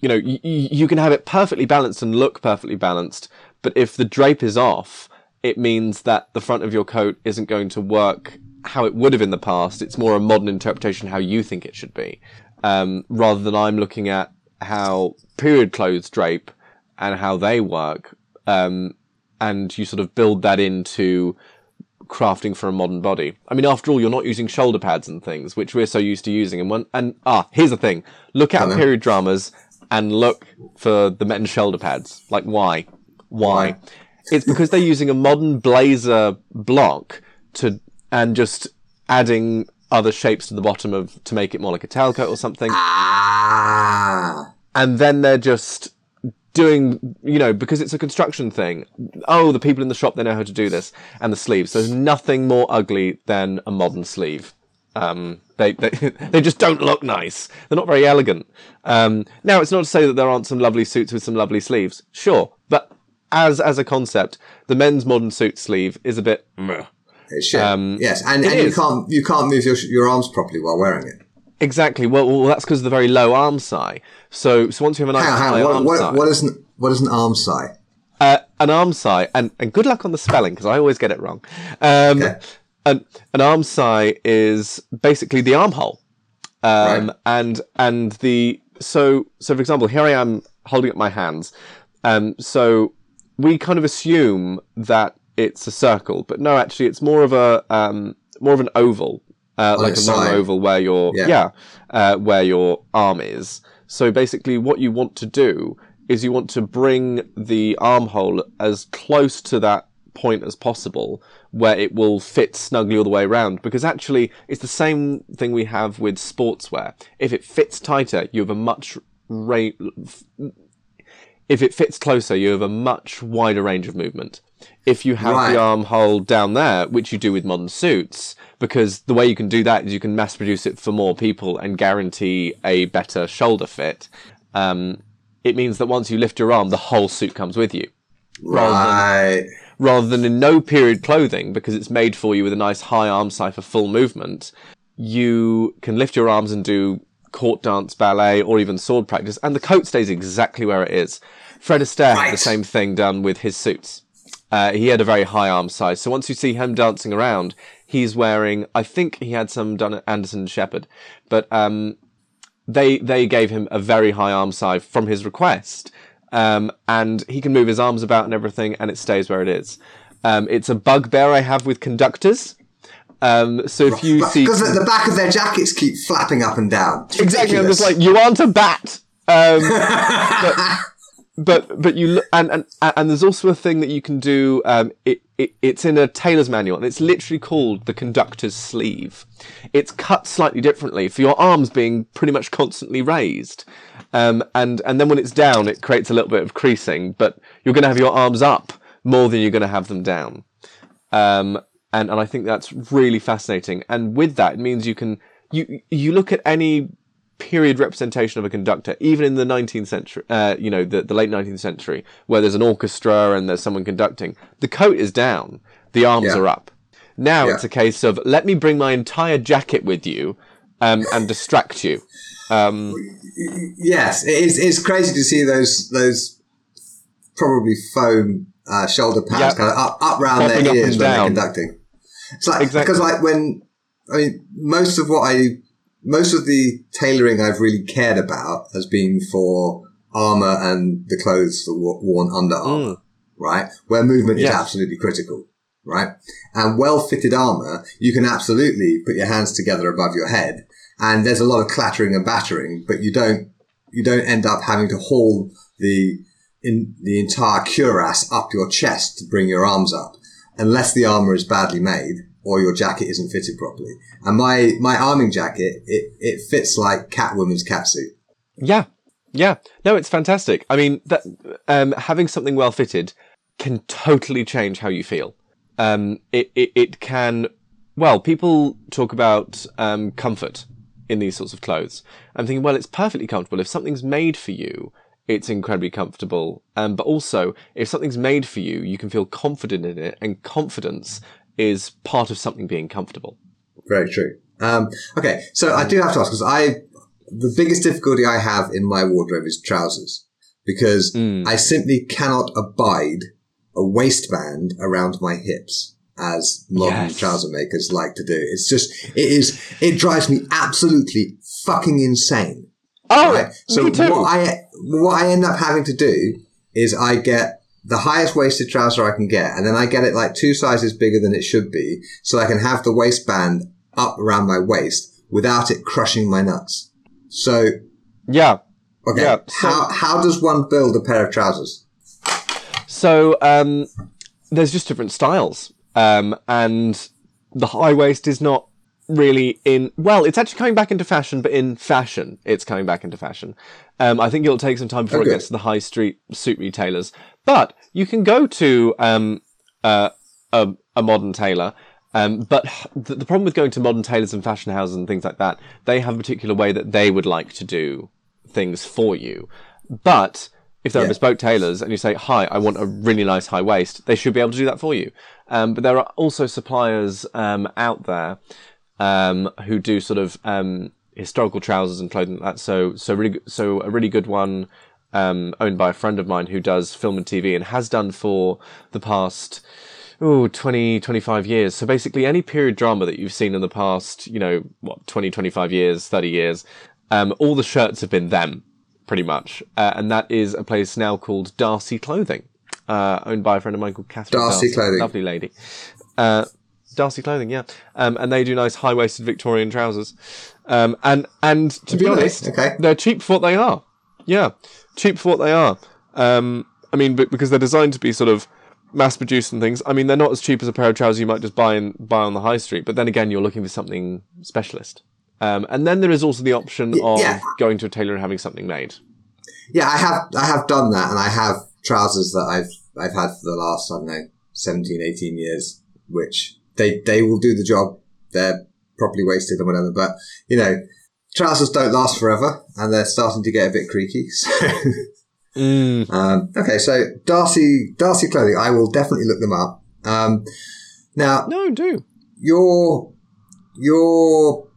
you know, y- y- you can have it perfectly balanced and look perfectly balanced, but if the drape is off, it means that the front of your coat isn't going to work how it would have in the past. It's more a modern interpretation how you think it should be, um, rather than I'm looking at how period clothes drape and how they work, um, and you sort of build that into crafting for a modern body. I mean, after all, you're not using shoulder pads and things, which we're so used to using. And when, and ah, here's the thing: look at period dramas and look for the men's shoulder pads. Like, why? Why? Why? It's because they're using a modern blazer block to and just adding other shapes to the bottom of to make it more like a tailcoat or something. Ah. and then they're just doing you know because it's a construction thing. Oh the people in the shop they know how to do this. And the sleeves. There's nothing more ugly than a modern sleeve. Um, they, they (laughs) they just don't look nice. They're not very elegant. Um, now it's not to say that there aren't some lovely suits with some lovely sleeves. Sure. But as as a concept the men's modern suit sleeve is a bit meh. It's shit. Um, yes, and, and you can't you can't move your your arms properly while wearing it. exactly well, well that's because of the very low armscye so so once you have a nice Hang on, hang on. What, what, what is an what is an armscye? uh, an armscye, and, and good luck on the spelling because I always get it wrong. Um, Okay. an, an armscye is basically the armhole, um, Right. and and the so so for example, here I am holding up my hands. Um, so we kind of assume that it's a circle, but no, actually, it's more of a um, more of an oval, uh, like a long oval where your Yeah. yeah, uh, where your arm is. So basically, what you want to do is you want to bring the armhole as close to that point as possible where it will fit snugly all the way around because actually it's the same thing we have with sportswear if it fits tighter you have a much ra- if it fits closer you have a much wider range of movement if you have Right. the armhole down there which you do with modern suits because the way you can do that is you can mass produce it for more people and guarantee a better shoulder fit. Um, it means that once you lift your arm the whole suit comes with you. Rather than- Right. rather than in no period clothing because it's made for you with a nice high armscye for full movement you can lift your arms and do court dance ballet or even sword practice and the coat stays exactly where it is. Fred Astaire had the same thing done with his suits uh, he had a very high armscye so once you see him dancing around he's wearing i think he had some done at Anderson and Sheppard but um, they they gave him a very high armscye from his request, um, and he can move his arms about and everything, and it stays where it is. Um, it's a bugbear I have with conductors. Um, so if you see Because the, back of their jackets keep flapping up and down. It's exactly, I'm just like you aren't a bat. Um, (laughs) but, but but you look, and and and there's also a thing that you can do. Um, it, it it's in a tailor's manual, and it's literally called the conductor's sleeve. It's cut slightly differently for your arms being pretty much constantly raised, um, and and then when it's down, it creates a little bit of creasing. But you're going to have your arms up more than you're going to have them down. Um, and, and I think that's really fascinating. And with that, it means you can, you, you look at any period representation of a conductor, even in the 19th century, uh, you know, the, the late 19th century, where there's an orchestra and there's someone conducting, the coat is down, the arms Yeah. are up. Now Yeah. it's a case of let me bring my entire jacket with you, um, and distract you. Um, Yes, it is. It's crazy to see those those probably foam uh, shoulder pads Yep. kind of up up round Popping their ears when they're conducting. It's like Exactly. because like when I mean most of what I most of the tailoring I've really cared about has been for armor and the clothes that were worn under mm. armor, right? Where movement is absolutely critical, right? And well fitted armor, you can absolutely put your hands together above your head, and there's a lot of clattering and battering, but you don't you don't end up having to haul the in the entire cuirass up your chest to bring your arms up, unless the armor is badly made or your jacket isn't fitted properly. And my my arming jacket, it it fits like Catwoman's catsuit. yeah, Yeah, no, it's fantastic. I mean, that um, having something well fitted can totally change how you feel. Um, it, it, it can. Well, people talk about um, comfort in these sorts of clothes. I'm thinking, well, it's perfectly comfortable. If something's made for you, it's incredibly comfortable. Um, but also, if something's made for you, you can feel confident in it, and confidence is part of something being comfortable. Very true. Um, okay, so I do have to ask because I the biggest difficulty I have in my wardrobe is trousers because mm. I simply cannot abide a waistband around my hips as modern yes. trouser makers like to do. It's just, it is, it drives me absolutely fucking insane. Oh, right? so what I, what I end up having to do is I get the highest waisted trouser I can get, and then I get it like two sizes bigger than it should be, so I can have the waistband up around my waist without it crushing my nuts. So, yeah. Okay. Yeah, so, how, how does one build a pair of trousers? So, um, there's just different styles. Um, and the high waist is not really in, well, it's actually coming back into fashion, but in fashion, it's coming back into fashion. Um, I think it'll take some time before okay. it gets to the high street suit retailers, but you can go to, um, uh, a, a modern tailor um, but the, the, problem with going to modern tailors and fashion houses and things like that, they have a particular way that they would like to do things for you. But if they're yeah. bespoke tailors and you say, "Hi, I want a really nice high waist," they should be able to do that for you. Um, but there are also suppliers um, out there um, who do sort of um, historical trousers and clothing like that. So, so really, so a really good one um, owned by a friend of mine who does film and TV and has done for the past oh, 20, 25 years. So basically any period drama that you've seen in the past, you know, what, 20, 25 years, 30 years, um, all the shirts have been them, pretty much. Uh, and that is a place now called Darcy Clothing, uh, owned by a friend of mine called Catherine Darcy, Darcy Clothing. Lovely lady. Uh, Darcy Clothing, yeah. Um, and they do nice high waisted Victorian trousers. Um, and, and to be honest, okay. they're cheap for what they are. Yeah. Cheap for what they are. Um, I mean, because they're designed to be sort of mass produced and things. I mean, they're not as cheap as a pair of trousers you might just buy and buy on the high street. But then again, you're looking for something specialist. Um, and then there is also the option of yeah. going to a tailor and having something made. Yeah, I have I have done that, and I have trousers that I've I've had for the last I don't know 17, 18 years, which they they will do the job. They're properly wasted and whatever, but you know, trousers don't last forever, and they're starting to get a bit creaky. (laughs) So Mm. Um, okay, so Darcy Darcy clothing. I will definitely look them up. Um, now, no, do your your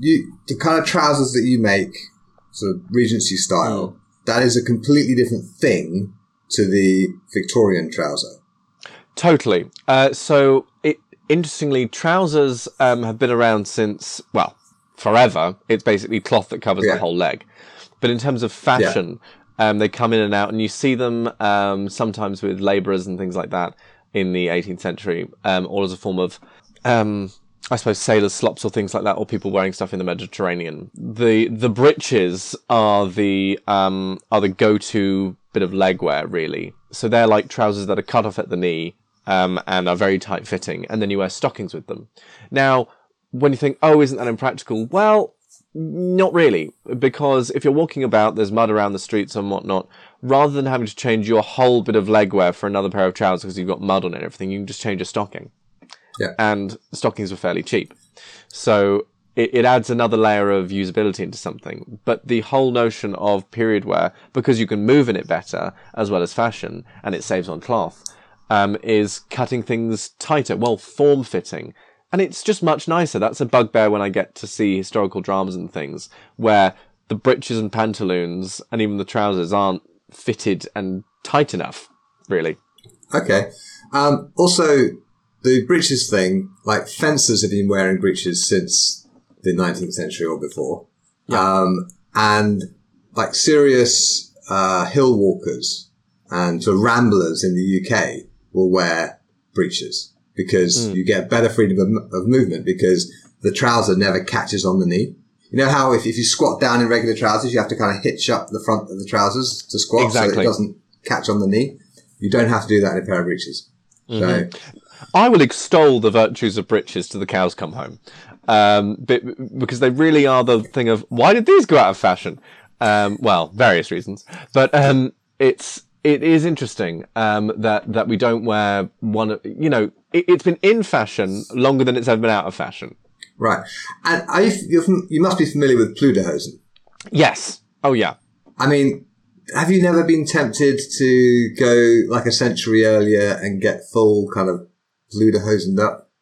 you the kind of trousers that you make, sort of Regency style. Mm. That is a completely different thing to the Victorian trouser. Totally. Uh, so, it, interestingly, trousers um, have been around since well forever. It's basically cloth that covers yeah. the whole leg. But in terms of fashion, yeah. Um, they come in and out, and you see them um, sometimes with labourers and things like that in the 18th century, um, all as a form of, um, I suppose, sailors' slops or things like that, or people wearing stuff in the Mediterranean. The the breeches are the um, are the go to bit of legwear, really. So they're like trousers that are cut off at the knee um, and are very tight fitting, and then you wear stockings with them. Now, when you think, oh, isn't that impractical? Well, not really, because if you're walking about, there's mud around the streets and whatnot. Rather than having to change your whole bit of legwear for another pair of trousers because you've got mud on it and everything, you can just change a stocking. Yeah. And stockings were fairly cheap. So it, it adds another layer of usability into something. But the whole notion of period wear, because you can move in it better as well as fashion, and it saves on cloth, um, is cutting things tighter, well, form fitting and it's just much nicer. That's a bugbear when I get to see historical dramas and things where the breeches and pantaloons and even the trousers aren't fitted and tight enough, really. Okay. Um, also, the breeches thing, like fencers have been wearing breeches since the 19th century or before. Yeah. Um, and like serious uh, hill walkers and sort of ramblers in the UK will wear breeches because mm. you get better freedom of, of, movement because the trouser never catches on the knee. You know how if, if you squat down in regular trousers, you have to kind of hitch up the front of the trousers to squat exactly. so it doesn't catch on the knee. You don't have to do that in a pair of breeches. Mm-hmm. So, I will extol the virtues of breeches to the cows come home, um, because they really are the thing of why did these go out of fashion? Um, well, various reasons, but um, it's it is interesting um, that that we don't wear one. You know, it, has been in fashion longer than it's ever been out of fashion. Right, and are you, you must be familiar with Pluderhosen. Yes. Oh yeah. I mean, have you never been tempted to go like a century earlier and get full kind of Pluderhosened up?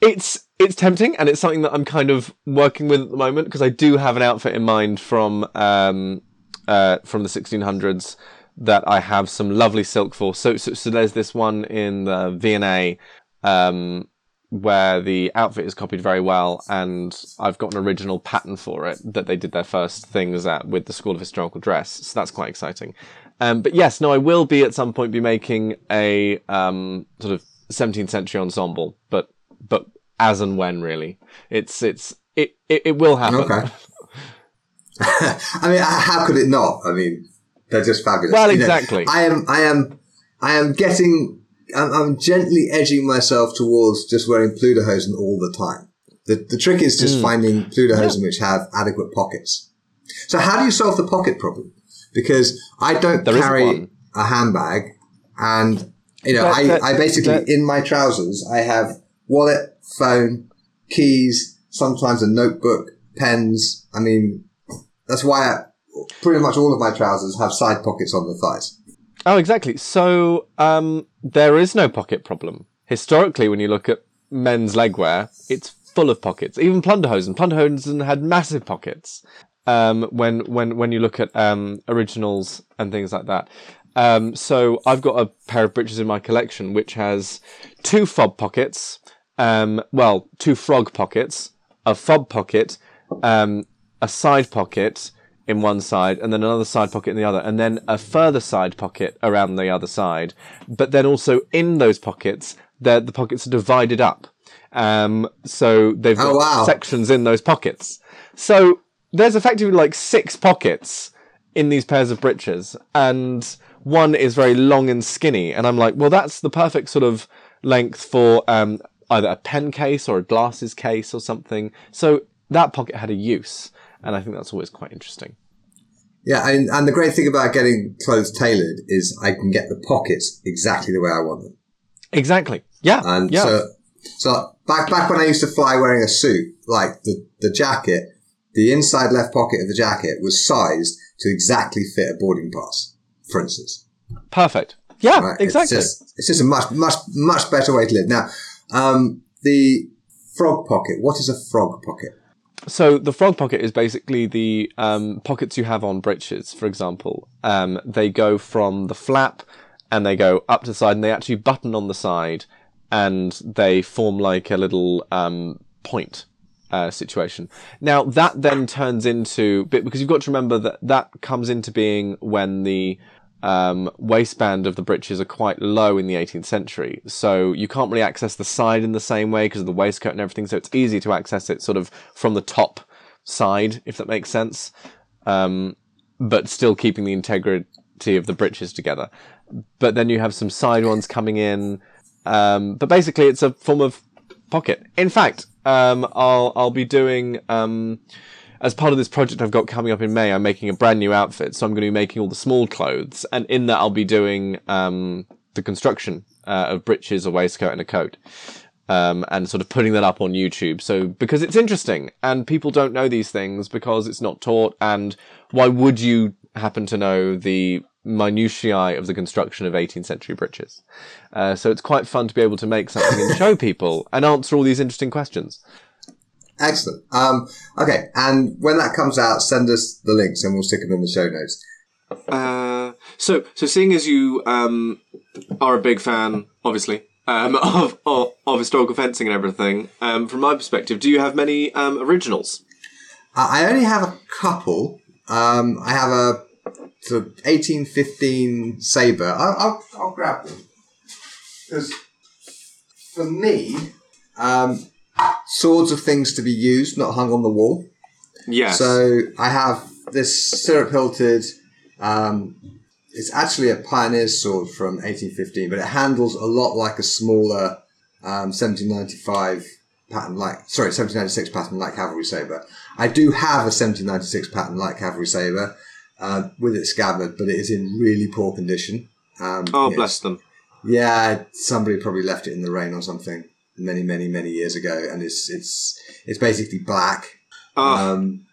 It's it's tempting, and it's something that I'm kind of working with at the moment because I do have an outfit in mind from um, uh, from the 1600s that I have some lovely silk for. So, so, so there's this one in the V&A um, where the outfit is copied very well, and I've got an original pattern for it that they did their first things at with the School of Historical Dress. So that's quite exciting. Um, but yes, no, I will be at some point be making a um, sort of 17th century ensemble, but but as and when really, it's it's it it, it will happen. Okay. (laughs) I mean, how could it not? I mean, they're just fabulous. Well, exactly. You know, I am I am I am getting I'm, I'm, gently edging myself towards just wearing Pluderhosen all the time. The, the trick is just mm. finding Pluderhosen yeah. which have adequate pockets. So how do you solve the pocket problem? Because I don't there carry a handbag and, you know, I, I basically, in my trousers, I have wallet, phone, keys, sometimes a notebook, pens. I mean, that's why I, pretty much all of my trousers have side pockets on the thighs. Oh, exactly. So um, there is no pocket problem. Historically, when you look at men's legwear, it's full of pockets. Even Plunderhosen. Plunderhosen had massive pockets. Um, when when when you look at um, originals and things like that. Um, so I've got a pair of breeches in my collection which has two fob pockets. Um, well, two frog pockets, a fob pocket, um, a side pocket, in one side and then another side pocket in the other and then a further side pocket around the other side. But then also in those pockets, the pockets are divided up. Um, so they've oh, got wow. sections in those pockets. So there's effectively like six pockets in these pairs of breeches and one is very long and skinny. And I'm like, well, that's the perfect sort of length for, um, either a pen case or a glasses case or something. So that pocket had a use and I think that's always quite interesting. Yeah, and, and the great thing about getting clothes tailored is I can get the pockets exactly the way I want them. Exactly. Yeah. And yeah. so, so back back when I used to fly wearing a suit, like the the jacket, the inside left pocket of the jacket was sized to exactly fit a boarding pass, for instance. Perfect. Yeah, right? exactly. It's just, it's just, a much much much better way to live. Now, um, the frog pocket. What is a frog pocket? So the frog pocket is basically the um, pockets you have on breeches, for example. Um, they go from the flap and they go up to the side and they actually button on the side and they form like a little um, point uh, situation. Now that then turns into because you've got to remember that that comes into being when the um, waistband of the breeches are quite low in the 18th century, so you can't really access the side in the same way because of the waistcoat and everything. So it's easy to access it sort of from the top side, if that makes sense, um, but still keeping the integrity of the breeches together. But then you have some side ones coming in. Um, but basically, it's a form of pocket. In fact, um, I'll I'll be doing um, as part of this project I've got coming up in May, I'm making a brand new outfit. So I'm going to be making all the small clothes. And in that, I'll be doing um, the construction uh, of breeches, a waistcoat, and a coat. Um, and sort of putting that up on YouTube. So, because it's interesting and people don't know these things because it's not taught. And why would you happen to know the minutiae of the construction of 18th century breeches? Uh, so it's quite fun to be able to make something and show (laughs) people and answer all these interesting questions. Excellent. Um, okay, and when that comes out, send us the links and we'll stick them in the show notes. Uh, so, so seeing as you um, are a big fan, obviously, um, (laughs) of, of, of historical fencing and everything, um, from my perspective, do you have many um, originals? I only have a couple. Um, I have a sort of 1815 saber. I'll, I'll, I'll grab them because for me, um, swords are things to be used, not hung on the wall. Yes. So I have this stirrup hilted. Um, it's actually a pioneer's sword from 1815, but it handles a lot like a smaller um, 1795 pattern like sorry 1796 pattern light cavalry saber. I do have a 1796 pattern light cavalry saber. uh, with its scabbard, but it is in really poor condition. Um, oh, bless them. Yeah, somebody probably left it in the rain or something many, many, many years ago, and it's it's it's basically black. Oh, Um,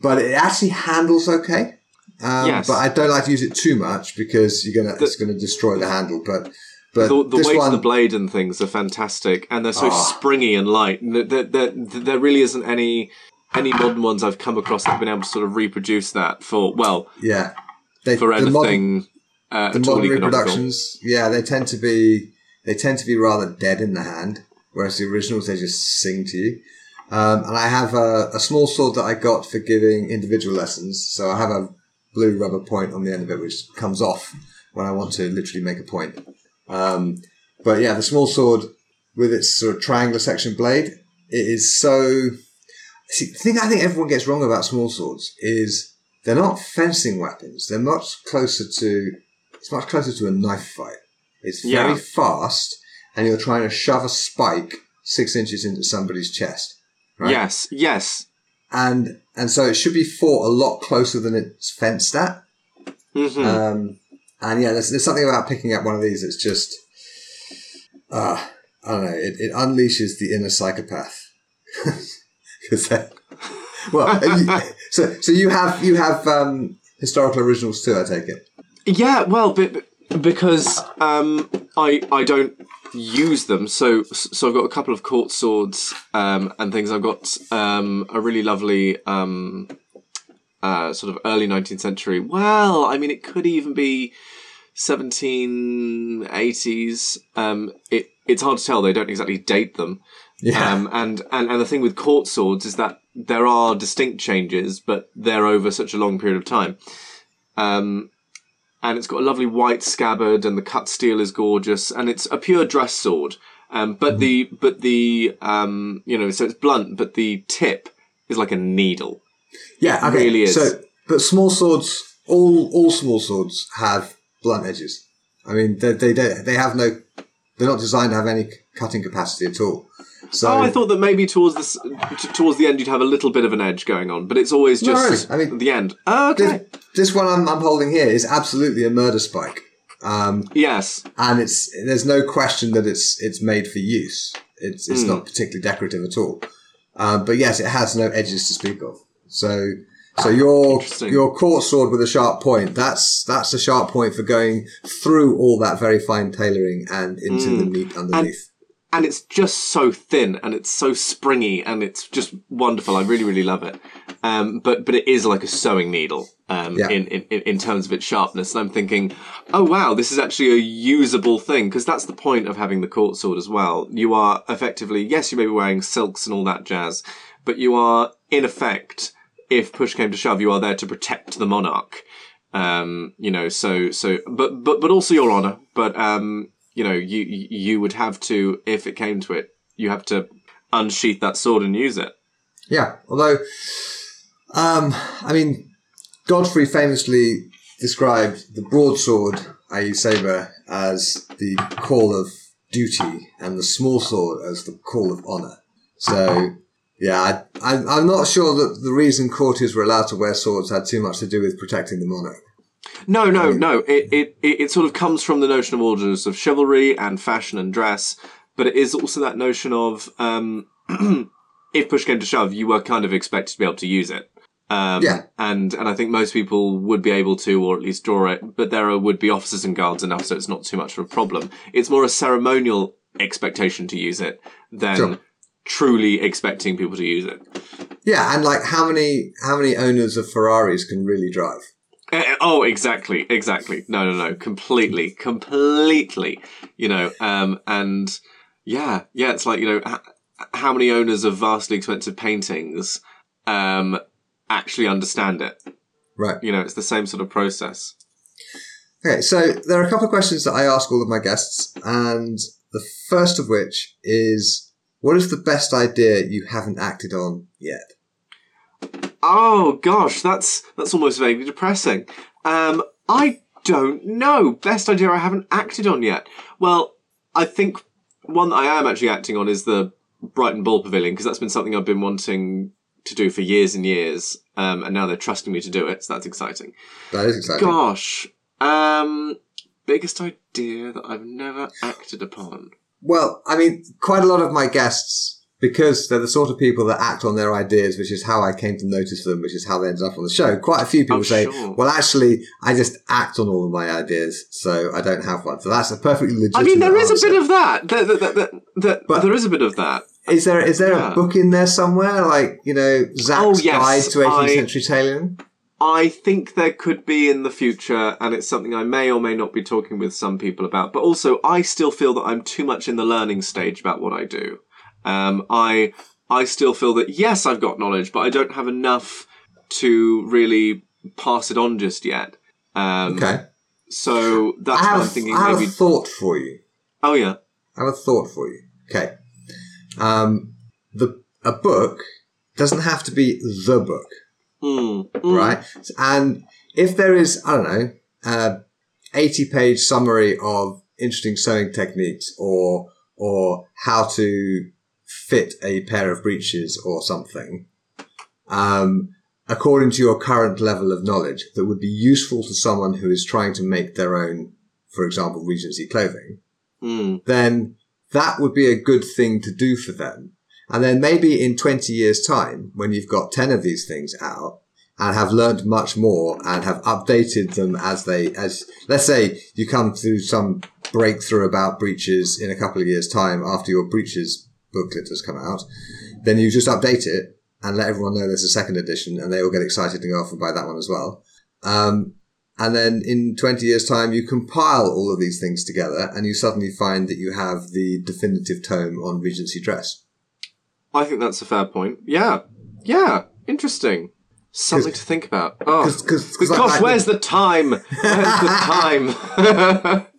but it actually handles okay. Um, Yes. But I don't like to use it too much because you're gonna The- it's gonna destroy the handle. But but the, the weight one, of the blade and things are fantastic, and they're so Ah. springy and light. There, there, there, really isn't any any modern ones I've come across that have been able to sort of reproduce that for well yeah, they, for the modern- anything uh, the modern reproductions, yeah, they tend to be they tend to be rather dead in the hand, whereas the originals they just sing to you. Um, and I have a, a small sword that I got for giving individual lessons, so I have a blue rubber point on the end of it, which comes off when I want to literally make a point. Um, but yeah, the small sword with its sort of triangular section blade, it is so. See, the thing I think everyone gets wrong about small swords is they're not fencing weapons. They're much closer to it's much closer to a knife fight. It's very Yeah. fast, and you're trying to shove a spike six inches into somebody's chest. Right? Yes, yes. and and so it should be fought a lot closer than it's fenced at. hmm Um, and yeah, there's, there's something about picking up one of these that's just, uh, I don't know, it, it unleashes the inner psychopath. (laughs) 'Cause they- well, you, (laughs) so so you have you have um, historical originals too. I take it. Yeah, well, but- because um, I I don't use them, so so I've got a couple of court swords um, and things. I've got um, a really lovely um, uh, sort of early nineteenth century. Well, I mean, it could even be seventeen eighties. Um, it it's hard to tell. They don't exactly date them. Yeah, Um, and, and, and the thing with court swords is that there are distinct changes, but they're over such a long period of time. Um, and it's got a lovely white scabbard, and the cut steel is gorgeous, and it's a pure dress sword. Um, but the but the um, you know, so it's blunt, but the tip is like a needle. yeah, okay. really is. So, but small swords, all all small swords have blunt edges. I mean, they they don't- they have no. They're not designed to have any cutting capacity at all. So oh, I thought that maybe towards this t- towards the end you'd have a little bit of an edge going on, but it's always No, just I mean- the end. Oh, okay. this, this one I'm, I'm holding here is absolutely a murder spike. Um, yes. and it's there's no question that it's it's made for use. It's it's Hmm. not particularly decorative at all. Um, but yes, it has no edges to speak of. So so your your court sword with a sharp point that's that's a sharp point for going through all that very fine tailoring and into Hmm. the meat underneath. and it's just so thin and it's so springy and it's just wonderful. I really, really love it. Um, but but it is like a sewing needle um, Yeah. in, in in terms of its sharpness. And I'm thinking, oh wow, this is actually a usable thing because that's the point of having the court sword as well. You are effectively yes, you may be wearing silks and all that jazz, but you are in effect, if push came to shove, you are there to protect the monarch. Um, you know, so so, but but but also your honor. But um, you know, you you would have to, if it came to it, you have to unsheath that sword and use it. Yeah, although, um, I mean, Godfrey famously described the broadsword, i.e., saber, as the call of duty, and the small sword as the call of honor. So, yeah, I, I, I'm not sure that the reason courtiers were allowed to wear swords had too much to do with protecting the monarch. No, no, no. It, it it sort of comes from the notion of orders of chivalry and fashion and dress, but it is also that notion of um, (clears throat) if push came to shove, you were kind of expected to be able to use it. Um, Yeah. and and I think most people would be able to, or at least draw it. But there are, would be officers and guards enough, so it's not too much of a problem. It's more a ceremonial expectation to use it than Sure. truly expecting people to use it. Yeah, and like how many how many owners of Ferraris can really drive? Eh, Oh, exactly, exactly. No, no, no, completely, completely. You know, um, and yeah, yeah, it's like you know, h- how many owners of vastly expensive paintings um, actually understand it? Right. You know, it's the same sort of process. Okay, so there are a couple of questions that I ask all of my guests, and the first of which is what is the best idea you haven't acted on yet? Oh gosh, that's that's almost vaguely depressing. Um, I don't know. Best idea I haven't acted on yet. Well, I think one that I am actually acting on is the Brighton Ball Pavilion because that's been something I've been wanting to do for years and years, um, and now they're trusting me to do it. So that's exciting. That is exciting. Gosh, um, biggest idea that I've never acted upon. Well, I mean, quite a lot of my guests because they're the sort of people that act on their ideas, which is how I came to notice them, which is how they ended up on the show. Quite a few people Oh, say, sure. well, actually, I just act on all of my ideas, so I don't have one. So that's a perfectly legitimate I mean, there is answer. a bit of that. There, there, there, there, But- there is a bit of that. Is there is there Yeah. a book in there somewhere, like, you know, Zack's Oh, yes, Guide to 18th I- Century Tailoring? I think there could be in the future, and it's something I may or may not be talking with some people about. But also, I still feel that I'm too much in the learning stage about what I do. Um, I I still feel that yes, I've got knowledge, but I don't have enough to really pass it on just yet. Um, Okay. So that's what I'm thinking. I have Maybe. a thought for you. oh yeah. I have a thought for you. Okay. Um, the a book doesn't have to be the book. Mm, mm. right? And if there is, I don't know, a 80 page summary of interesting sewing techniques or, or how to fit a pair of breeches or something, um, according to your current level of knowledge that would be useful to someone who is trying to make their own, for example, Regency clothing, Mm. then that would be a good thing to do for them. And then maybe in 20 years time, when you've got 10 of these things out and have learned much more and have updated them as they, as let's say you come through some breakthrough about breeches in a couple of years time after your breeches booklet has come out, then you just update it and let everyone know there's a second edition and they all get excited and go off and buy that one as well. Um, and then in 20 years time, you compile all of these things together and you suddenly find that you have the definitive tome on Regency dress. I think that's a fair point. Yeah. Yeah. Interesting. Something to think about. Oh, 'Cause- 'cause- 'cause like where's the time? Where's the time? (laughs)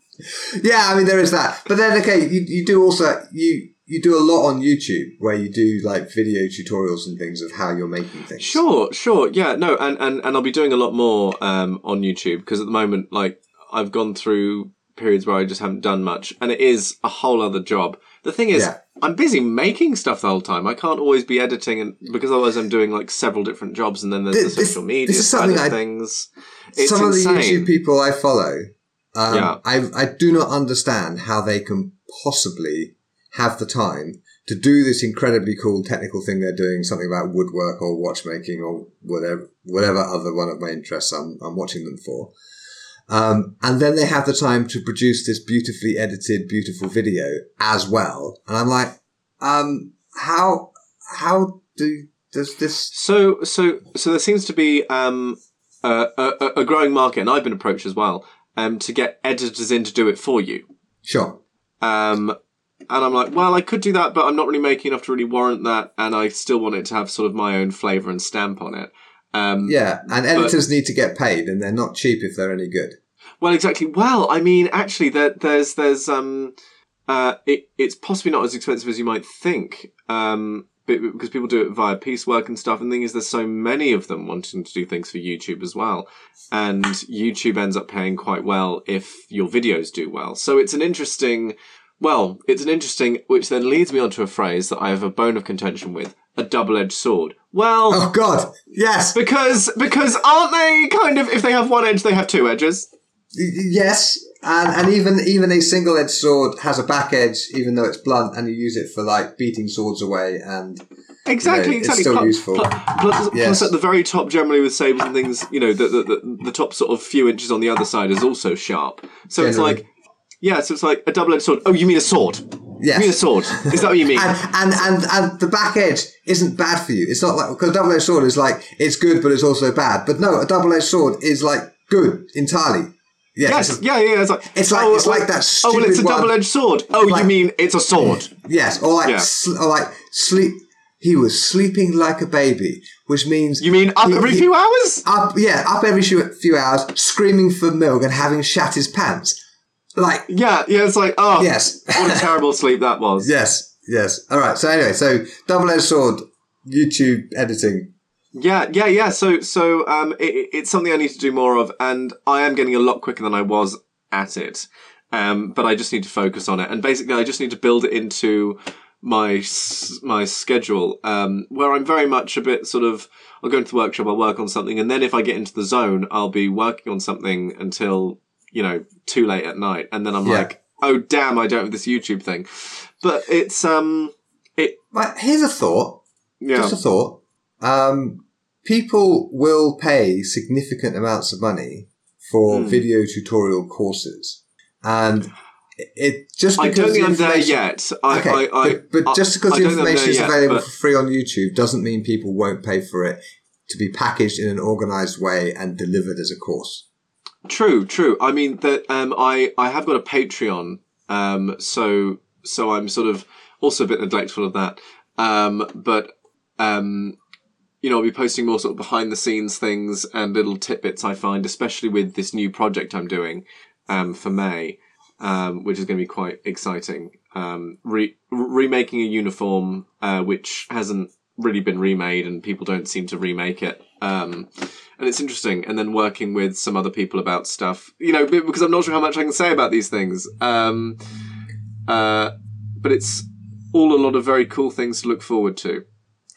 Yeah, I mean, there is that. But then, okay, you, you do also, you, you do a lot on YouTube where you do like video tutorials and things of how you're making things. sure, sure. Yeah, no, and, and, and I'll be doing a lot more um, on YouTube because at the moment, like, I've gone through periods where I just haven't done much, and it is a whole other job. The thing is, Yeah. I'm busy making stuff the whole time. I can't always be editing, and because otherwise I'm doing like several different jobs, and then there's This- the social media this is something of I- things. It's Some of the. YouTube people I follow, um, Yeah. I, I do not understand how they can possibly have the time to do this incredibly cool technical thing they're doing, something about woodwork or watchmaking or whatever, whatever other one of my interests I'm, I'm watching them for. Um, and then they have the time to produce this beautifully edited, beautiful video as well. And I'm like, um, how, how do, does this, So, so, so there seems to be um, a, a, a growing market, and I've been approached as well, um, to get editors in to do it for you. sure. Um, and I'm like, well, I could do that, but I'm not really making enough to really warrant that, and I still want it to have sort of my own flavour and stamp on it. Um, Yeah. And editors need to get paid and they're not cheap if they're any good. Well, exactly. Well, I mean, actually, there, there's there's um, uh, it, it's possibly not as expensive as you might think. Um, because people do it via piecework and stuff. And the thing is, there's so many of them wanting to do things for YouTube as well, and YouTube ends up paying quite well if your videos do well. So it's an interesting. Well, it's an interesting, which then leads me on to a phrase that I have a bone of contention with: a double-edged sword. Well, Oh God. Yes. because because aren't they kind of if they have one edge, they have two edges. Yes, and and even even a single edged sword has a back edge, even though it's blunt, and you use it for like beating swords away. And Exactly, You know, it's exactly. still Plus- useful. Plus, plus, Yes. plus at the very top, generally with sabers and things, you know, the, the the the top sort of few inches on the other side is also sharp. So it's like, yeah, so it's like a double-edged sword. Oh, you mean a sword? You mean a sword? Is that what you mean? (laughs) and, and and and the back edge isn't bad for you. It's not like because a double edged sword is like it's good, but it's also bad. But no, a double edged sword is like good entirely. Yes, yes, it's- yeah, yeah. It's like It's like- oh, it's like oh, that Oh, well, it's a double-edged sword. Oh, Like- you mean it's a sword? yes, or like Yeah. sl- or like sleep. He was sleeping like a baby, which means You mean up he- every he- few hours? up yeah up every few hours screaming for milk and having shat his pants like Yeah, yeah. It's like oh, yes what a terrible (laughs) sleep that was. yes yes all right so anyway so double-edged sword youtube editing Yeah, yeah, yeah. So, so um, it, it- it's something I need to do more of, and I am getting a lot quicker than I was at it. Um, but I just need to focus on it, and basically, I just need to build it into my my schedule, um, where I'm very much a bit sort of. I'll go into the workshop, I'll work on something, and then if I get into the zone, I'll be working on something until you know too late at night, and then I'm yeah. like, oh damn, I don't have this YouTube thing. But it's um, it. Right, here's a thought. Yeah. Just a thought. Um, people will pay significant amounts of money for mm. video tutorial courses, and it just because I don't think I'm there yet. I, okay, I, I, but, but, just because the information is yet, available for free on YouTube doesn't mean people won't pay for it to be packaged in an organized way and delivered as a course. True, true. I mean that um, I I have got a Patreon, um, so so I'm sort of also a bit neglectful of that. Um, but um, you know, I'll be posting more sort of behind the scenes things and little tidbits I find, especially with this new project I'm doing um, for May, um, which is going to be quite exciting. Um, re- remaking a uniform uh, which hasn't really been remade and people don't seem to remake it. Um, and it's interesting. And then working with some other people about stuff, you know, because I'm not sure how much I can say about these things. Um, uh, but it's all a lot of very cool things to look forward to.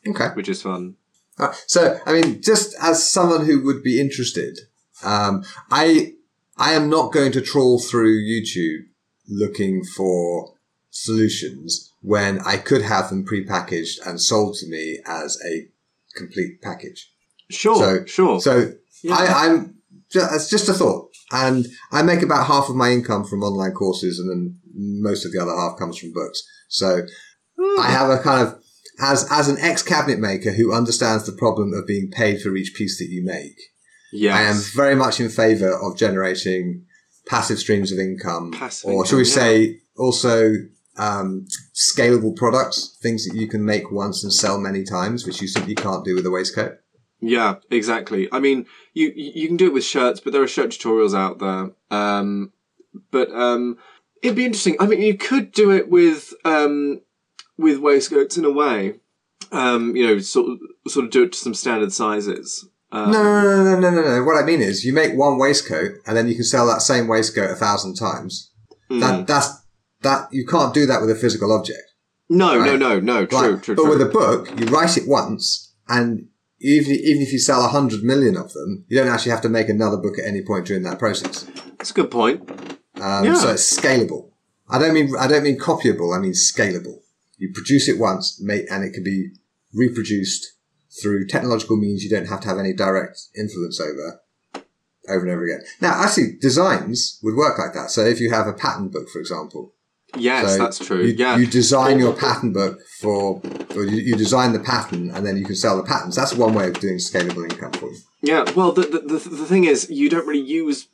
Okay. Which is fun. Uh, so, I mean, just as someone who would be interested, um, I, I am not going to trawl through YouTube looking for solutions when I could have them prepackaged and sold to me as a complete package. Sure, so, sure. So yeah. I, I'm, it's just a thought. And I make about half of my income from online courses and then most of the other half comes from books. So mm. I have a kind of as as an ex cabinet maker who understands the problem of being paid for each piece that you make. Yes. I am very much in favor of generating passive streams of income, passive or should we yeah. say also um, scalable products, things that you can make once and sell many times, which you simply can't do with a waistcoat. Yeah, exactly. I mean, you you can do it with shirts, but there are shirt tutorials out there. Um, but um, it'd be interesting. I mean, you could do it with um, with waistcoats in a way. Um, you know, sort of, sort of do it to some standard sizes. Um, no, no, no, no, no, no, no. What I mean is, you make one waistcoat, and then you can sell that same waistcoat a thousand times. Mm. That that's that you can't do that with a physical object. No, right? no, no, no. True, right. true. But true. with a book, you write it once, and even even if you sell a hundred million of them, you don't actually have to make another book at any point during that process. That's a good point. Um, yeah. So it's scalable. I don't mean I don't mean copyable. I mean scalable. You produce it once, and it can be reproduced through technological means you don't have to have any direct influence over over and over again. Now, actually, designs would work like that. So if you have a pattern book, for example. Yes, so that's true. You, yeah. you design your pattern book for, or you, you, design the pattern and then you can sell the patterns. That's one way of doing scalable income for you. Yeah, well, the, the, the, the thing is, you don't really use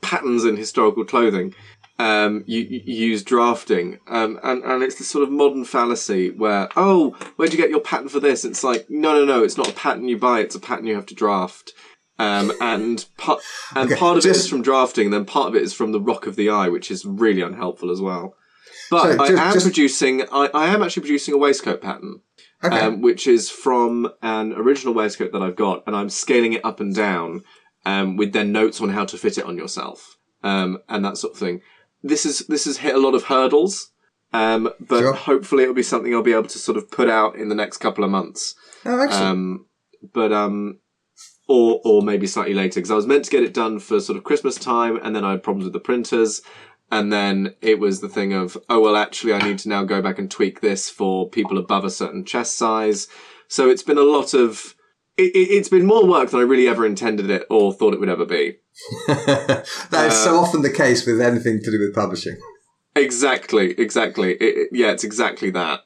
patterns in historical clothing um, you, you, use drafting, um, and and it's this sort of modern fallacy where oh, where'd you get your pattern for this? It's like no, no, no, it's not a pattern you buy; it's a pattern you have to draft. Um, and part and okay, part of just, it is from drafting, then part of it is from the rock of the eye, which is really unhelpful as well. But so, just, I am just, producing. I, I am actually producing a waistcoat pattern. Okay. Um, which is from an original waistcoat that I've got, and I'm scaling it up and down um, with then notes on how to fit it on yourself um, and that sort of thing this is this has hit a lot of hurdles, um, but sure. hopefully it'll be something I'll be able to sort of put out in the next couple of months. Oh, excellent. Um, but um, or or maybe slightly later because I was meant to get it done for sort of Christmas time, and then I had problems with the printers. And then it was the thing of, oh, well, actually, I need to now go back and tweak this for people above a certain chest size. So it's been a lot of, it, has been more work than I really ever intended it or thought it would ever be. (laughs) that uh, is so uh, often the case with anything to do with publishing. Exactly, exactly. It, yeah, it's exactly that.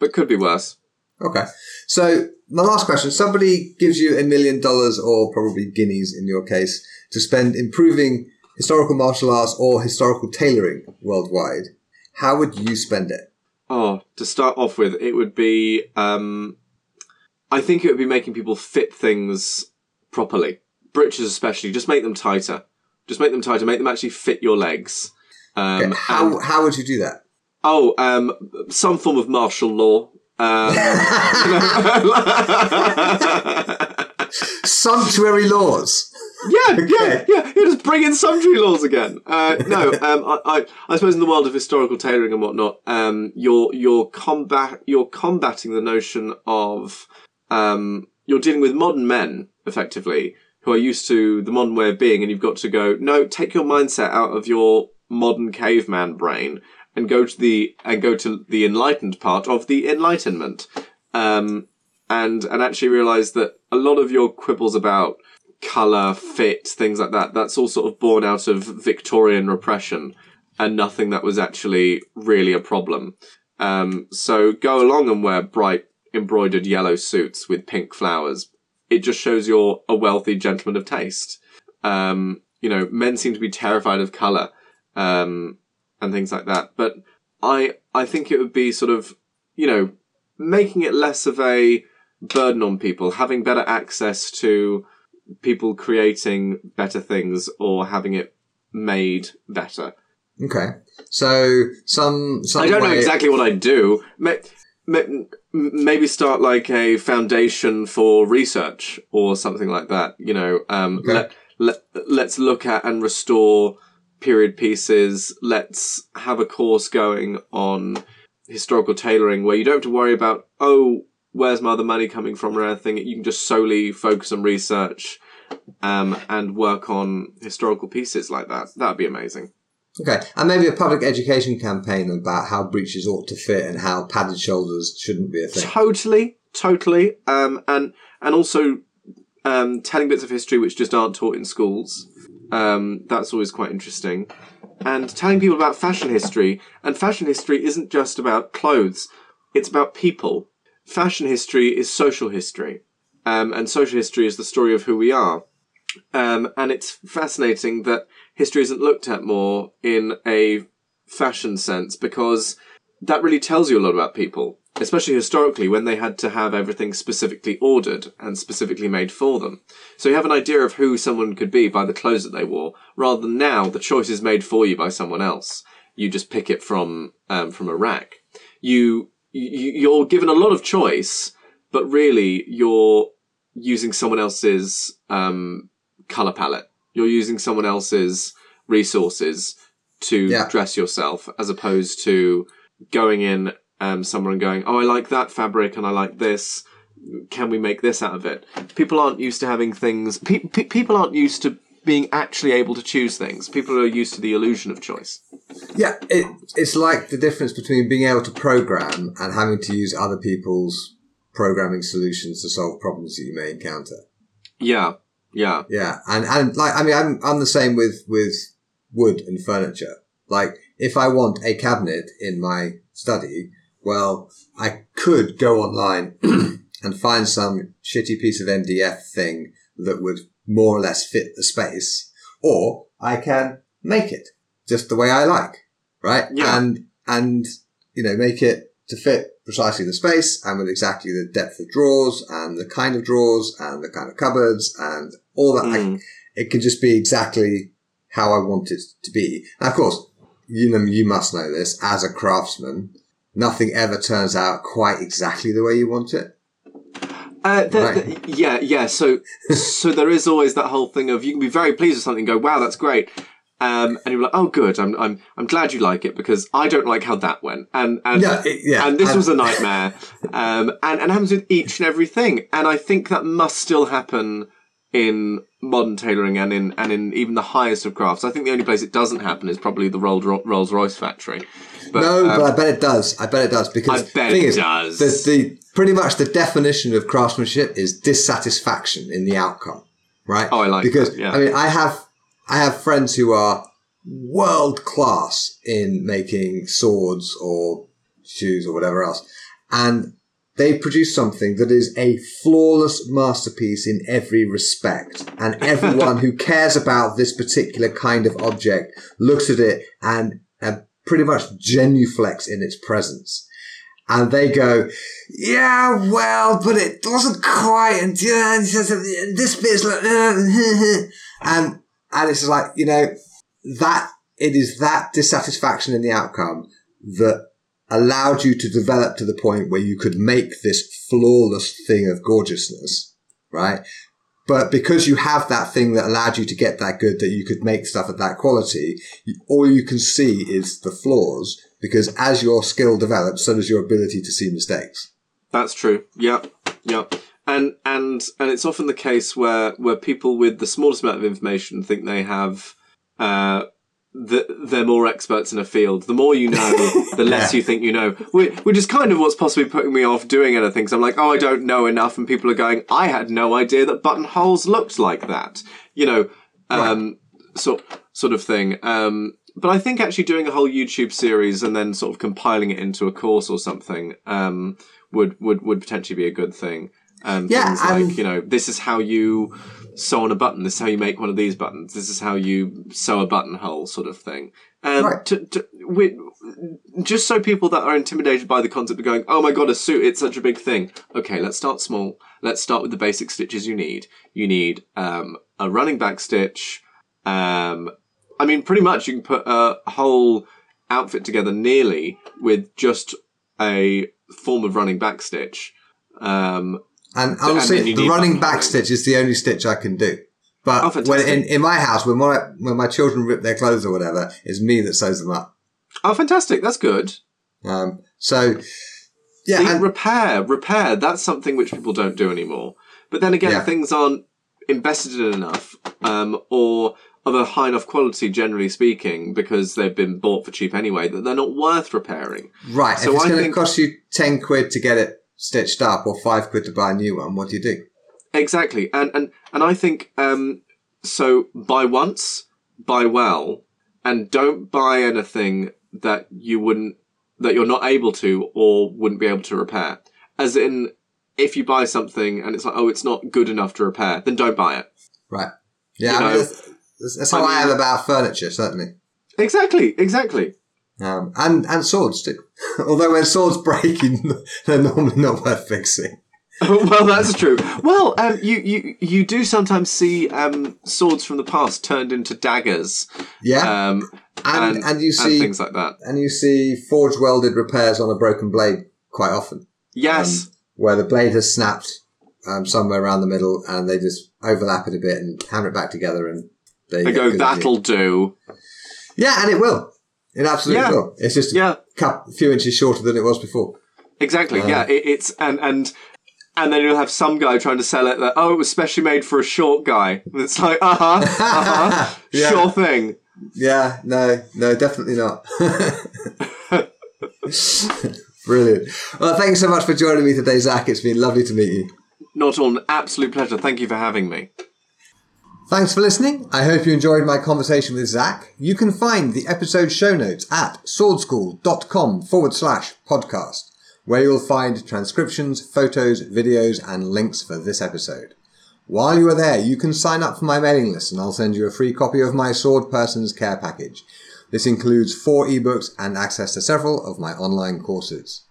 But could be worse. Okay. So, my last question somebody gives you a million dollars or probably guineas in your case to spend improving historical martial arts or historical tailoring worldwide. How would you spend it? Oh, to start off with, it would be. Um, I think it would be making people fit things properly breeches especially, just make them tighter. Just make them tighter. Make them actually fit your legs. Um, okay. How and, how would you do that? Oh, um, some form of martial law. Um, (laughs) Sumptuary laws. Yeah, okay. yeah, yeah. You're just bring in sumptuary laws again. Uh, no, (laughs) um, I, I, I, suppose in the world of historical tailoring and whatnot, um, you're you're combat you're combating the notion of um, you're dealing with modern men effectively who are used to the modern way of being, and you've got to go no, take your mindset out of your modern caveman brain and go to the and go to the enlightened part of the enlightenment, um, and and actually realize that a lot of your quibbles about color, fit, things like that. That's all sort of born out of Victorian repression and nothing that was actually really a problem. Um, so go along and wear bright embroidered yellow suits with pink flowers. It just shows you're a wealthy gentleman of taste. Um, you know, men seem to be terrified of color, um, and things like that. But I, I think it would be sort of, you know, making it less of a burden on people, having better access to people creating better things or having it made better. Okay, so some, some I don't way... know exactly what I'd do. Maybe start like a foundation for research or something like that. You know, um, okay. let, let let's look at and restore period pieces. Let's have a course going on historical tailoring where you don't have to worry about oh where's my other money coming from or anything. You can just solely focus on research um, and work on historical pieces like that. That'd be amazing. Okay, and maybe a public education campaign about how breeches ought to fit and how padded shoulders shouldn't be a thing. Totally, totally, um, and and also um, telling bits of history which just aren't taught in schools. Um, that's always quite interesting, and telling people about fashion history. And fashion history isn't just about clothes; it's about people fashion history is social history, um, and social history is the story of who we are. Um, and it's fascinating that history isn't looked at more in a fashion sense because that really tells you a lot about people, especially historically when they had to have everything specifically ordered and specifically made for them. So you have an idea of who someone could be by the clothes that they wore, rather than now the choice is made for you by someone else. You just pick it from um, from a rack. You you're given a lot of choice, but really you're using someone else's um, color palette. You're using someone else's resources to yeah. dress yourself, as opposed to going in um, somewhere and going, "Oh, I like that fabric, and I like this. Can we make this out of it?" People aren't used to having things. Pe- pe- people aren't used to being actually able to choose things. People are used to the illusion of choice. Yeah, it, it's like the difference between being able to program and having to use other people's programming solutions to solve problems that you may encounter. Yeah, yeah, yeah, and and like I mean, I'm I'm the same with with wood and furniture. Like if I want a cabinet in my study, well, I could go online (clears throat) and find some shitty piece of MDF thing that would more or less fit the space, or I can make it just the way I like, right? Yeah. And, and, you know, make it to fit precisely the space and with exactly the depth of drawers and the kind of drawers and the kind of cupboards and all that. Mm. I, it can just be exactly how I want it to be. Now, of course, you know, you must know this as a craftsman, nothing ever turns out quite exactly the way you want it. Uh, the, right. the, yeah, yeah. So, so there is always that whole thing of you can be very pleased with something, and go, "Wow, that's great," um, and you're like, "Oh, good. I'm, I'm, I'm glad you like it because I don't like how that went." And and yeah, yeah. and this was a nightmare. um, and and happens with each and everything. And I think that must still happen in modern tailoring and in and in even the highest of crafts. I think the only place it doesn't happen is probably the Rolls Royce factory. But, no, um, but I bet it does. I bet it does because I bet the thing it is, does. The, the pretty much the definition of craftsmanship is dissatisfaction in the outcome, right? Oh, I like because that, yeah. I mean I have I have friends who are world class in making swords or shoes or whatever else, and they produce something that is a flawless masterpiece in every respect. And (laughs) everyone who cares about this particular kind of object looks at it and, and pretty much genuflex in its presence. And they go, yeah, well, but it wasn't quite, and this bit's like, uh, (laughs) and, and it's like, you know, that, it is that dissatisfaction in the outcome that allowed you to develop to the point where you could make this flawless thing of gorgeousness, right? But because you have that thing that allowed you to get that good, that you could make stuff at that quality, all you can see is the flaws because as your skill develops, so does your ability to see mistakes. That's true. Yeah. Yeah. And, and, and it's often the case where, where people with the smallest amount of information think they have, uh, the, they're more experts in a field. The more you know, (laughs) the less yeah. you think you know. Which is kind of what's possibly putting me off doing anything. So I'm like, oh, I don't know enough, and people are going, I had no idea that buttonholes looked like that. You know, um, right. sort sort of thing. Um, but I think actually doing a whole YouTube series and then sort of compiling it into a course or something um, would would would potentially be a good thing. And yeah, things like you know, this is how you sew on a button. This is how you make one of these buttons. This is how you sew a buttonhole, sort of thing. Um, right. To, to, we, just so people that are intimidated by the concept of going, oh my god, a suit, it's such a big thing. Okay, let's start small. Let's start with the basic stitches you need. You need um, a running back stitch. Um, I mean, pretty much you can put a whole outfit together nearly with just a form of running back stitch. Um, and I will say the running back stitch is the only stitch I can do. But oh, when in, in my house, when my when my children rip their clothes or whatever, it's me that sews them up. Oh, fantastic! That's good. Um, so yeah, See, and, repair, repair. That's something which people don't do anymore. But then again, yeah. things aren't invested in enough, um, or of a high enough quality, generally speaking, because they've been bought for cheap anyway, that they're not worth repairing. Right. So if it's going to cost you ten quid to get it stitched up or five quid to buy a new one, what do you do? Exactly, and and and I think um, so. Buy once, buy well, and don't buy anything that you wouldn't that you're not able to or wouldn't be able to repair. As in, if you buy something and it's like, oh, it's not good enough to repair, then don't buy it. Right. Yeah, you I mean, that's, that's, how I, mean, I am about furniture, certainly. Exactly, exactly. Um, and and swords too. (laughs) Although when swords break, (laughs) they're normally not worth fixing. (laughs) well, that's true. Well, um, you, you you do sometimes see um, swords from the past turned into daggers. Yeah, um, and, and, and you see and things like that, and you see forge welded repairs on a broken blade quite often. Yes, um, where the blade has snapped um, somewhere around the middle, and they just overlap it a bit and hammer it back together, and they go. That'll do. Yeah, and it will. It absolutely yeah. will. It's just yeah. a few inches shorter than it was before. Exactly. Uh, yeah. It, it's and and and then you'll have some guy trying to sell it that oh it was specially made for a short guy. And It's like uh huh, uh huh, (laughs) yeah. sure thing. Yeah. No. No. Definitely not. (laughs) Brilliant. Well, thanks so much for joining me today, Zack. It's been lovely to meet you. Not all, an absolute pleasure. Thank you for having me. Thanks for listening. I hope you enjoyed my conversation with Zack. You can find the episode show notes at swordschool.com forward slash podcast, where you'll find transcriptions, photos, videos, and links for this episode. While you are there, you can sign up for my mailing list and I'll send you a free copy of my Sword Person's Care package. This includes four ebooks and access to several of my online courses.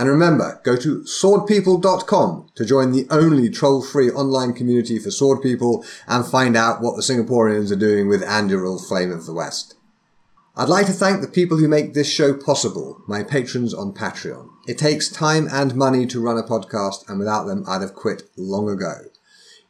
And remember, go to swordpeople.com to join the only troll-free online community for sword people and find out what the Singaporeans are doing with Anduril Flame of the West. I'd like to thank the people who make this show possible, my patrons on Patreon. It takes time and money to run a podcast, and without them, I'd have quit long ago.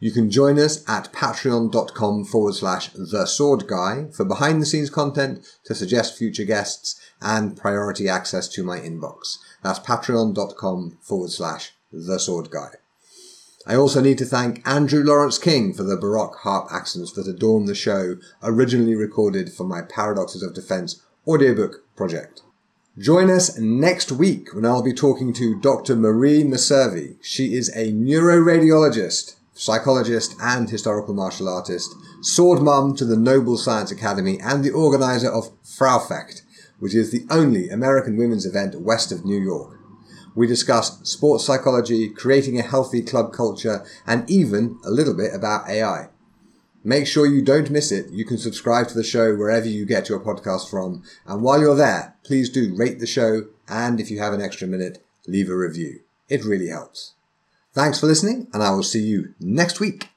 You can join us at patreon.com forward slash the sword guy for behind the scenes content to suggest future guests and priority access to my inbox. That's patreon.com forward slash the sword guy. I also need to thank Andrew Lawrence King for the Baroque harp accents that adorn the show, originally recorded for my Paradoxes of Defense audiobook project. Join us next week when I'll be talking to Dr. Marie Messervy. She is a neuroradiologist, psychologist, and historical martial artist, sword mum to the Noble Science Academy, and the organizer of Fraufecht, which is the only American women's event west of New York. We discuss sports psychology, creating a healthy club culture, and even a little bit about AI. Make sure you don't miss it. You can subscribe to the show wherever you get your podcast from. And while you're there, please do rate the show. And if you have an extra minute, leave a review. It really helps. Thanks for listening, and I will see you next week.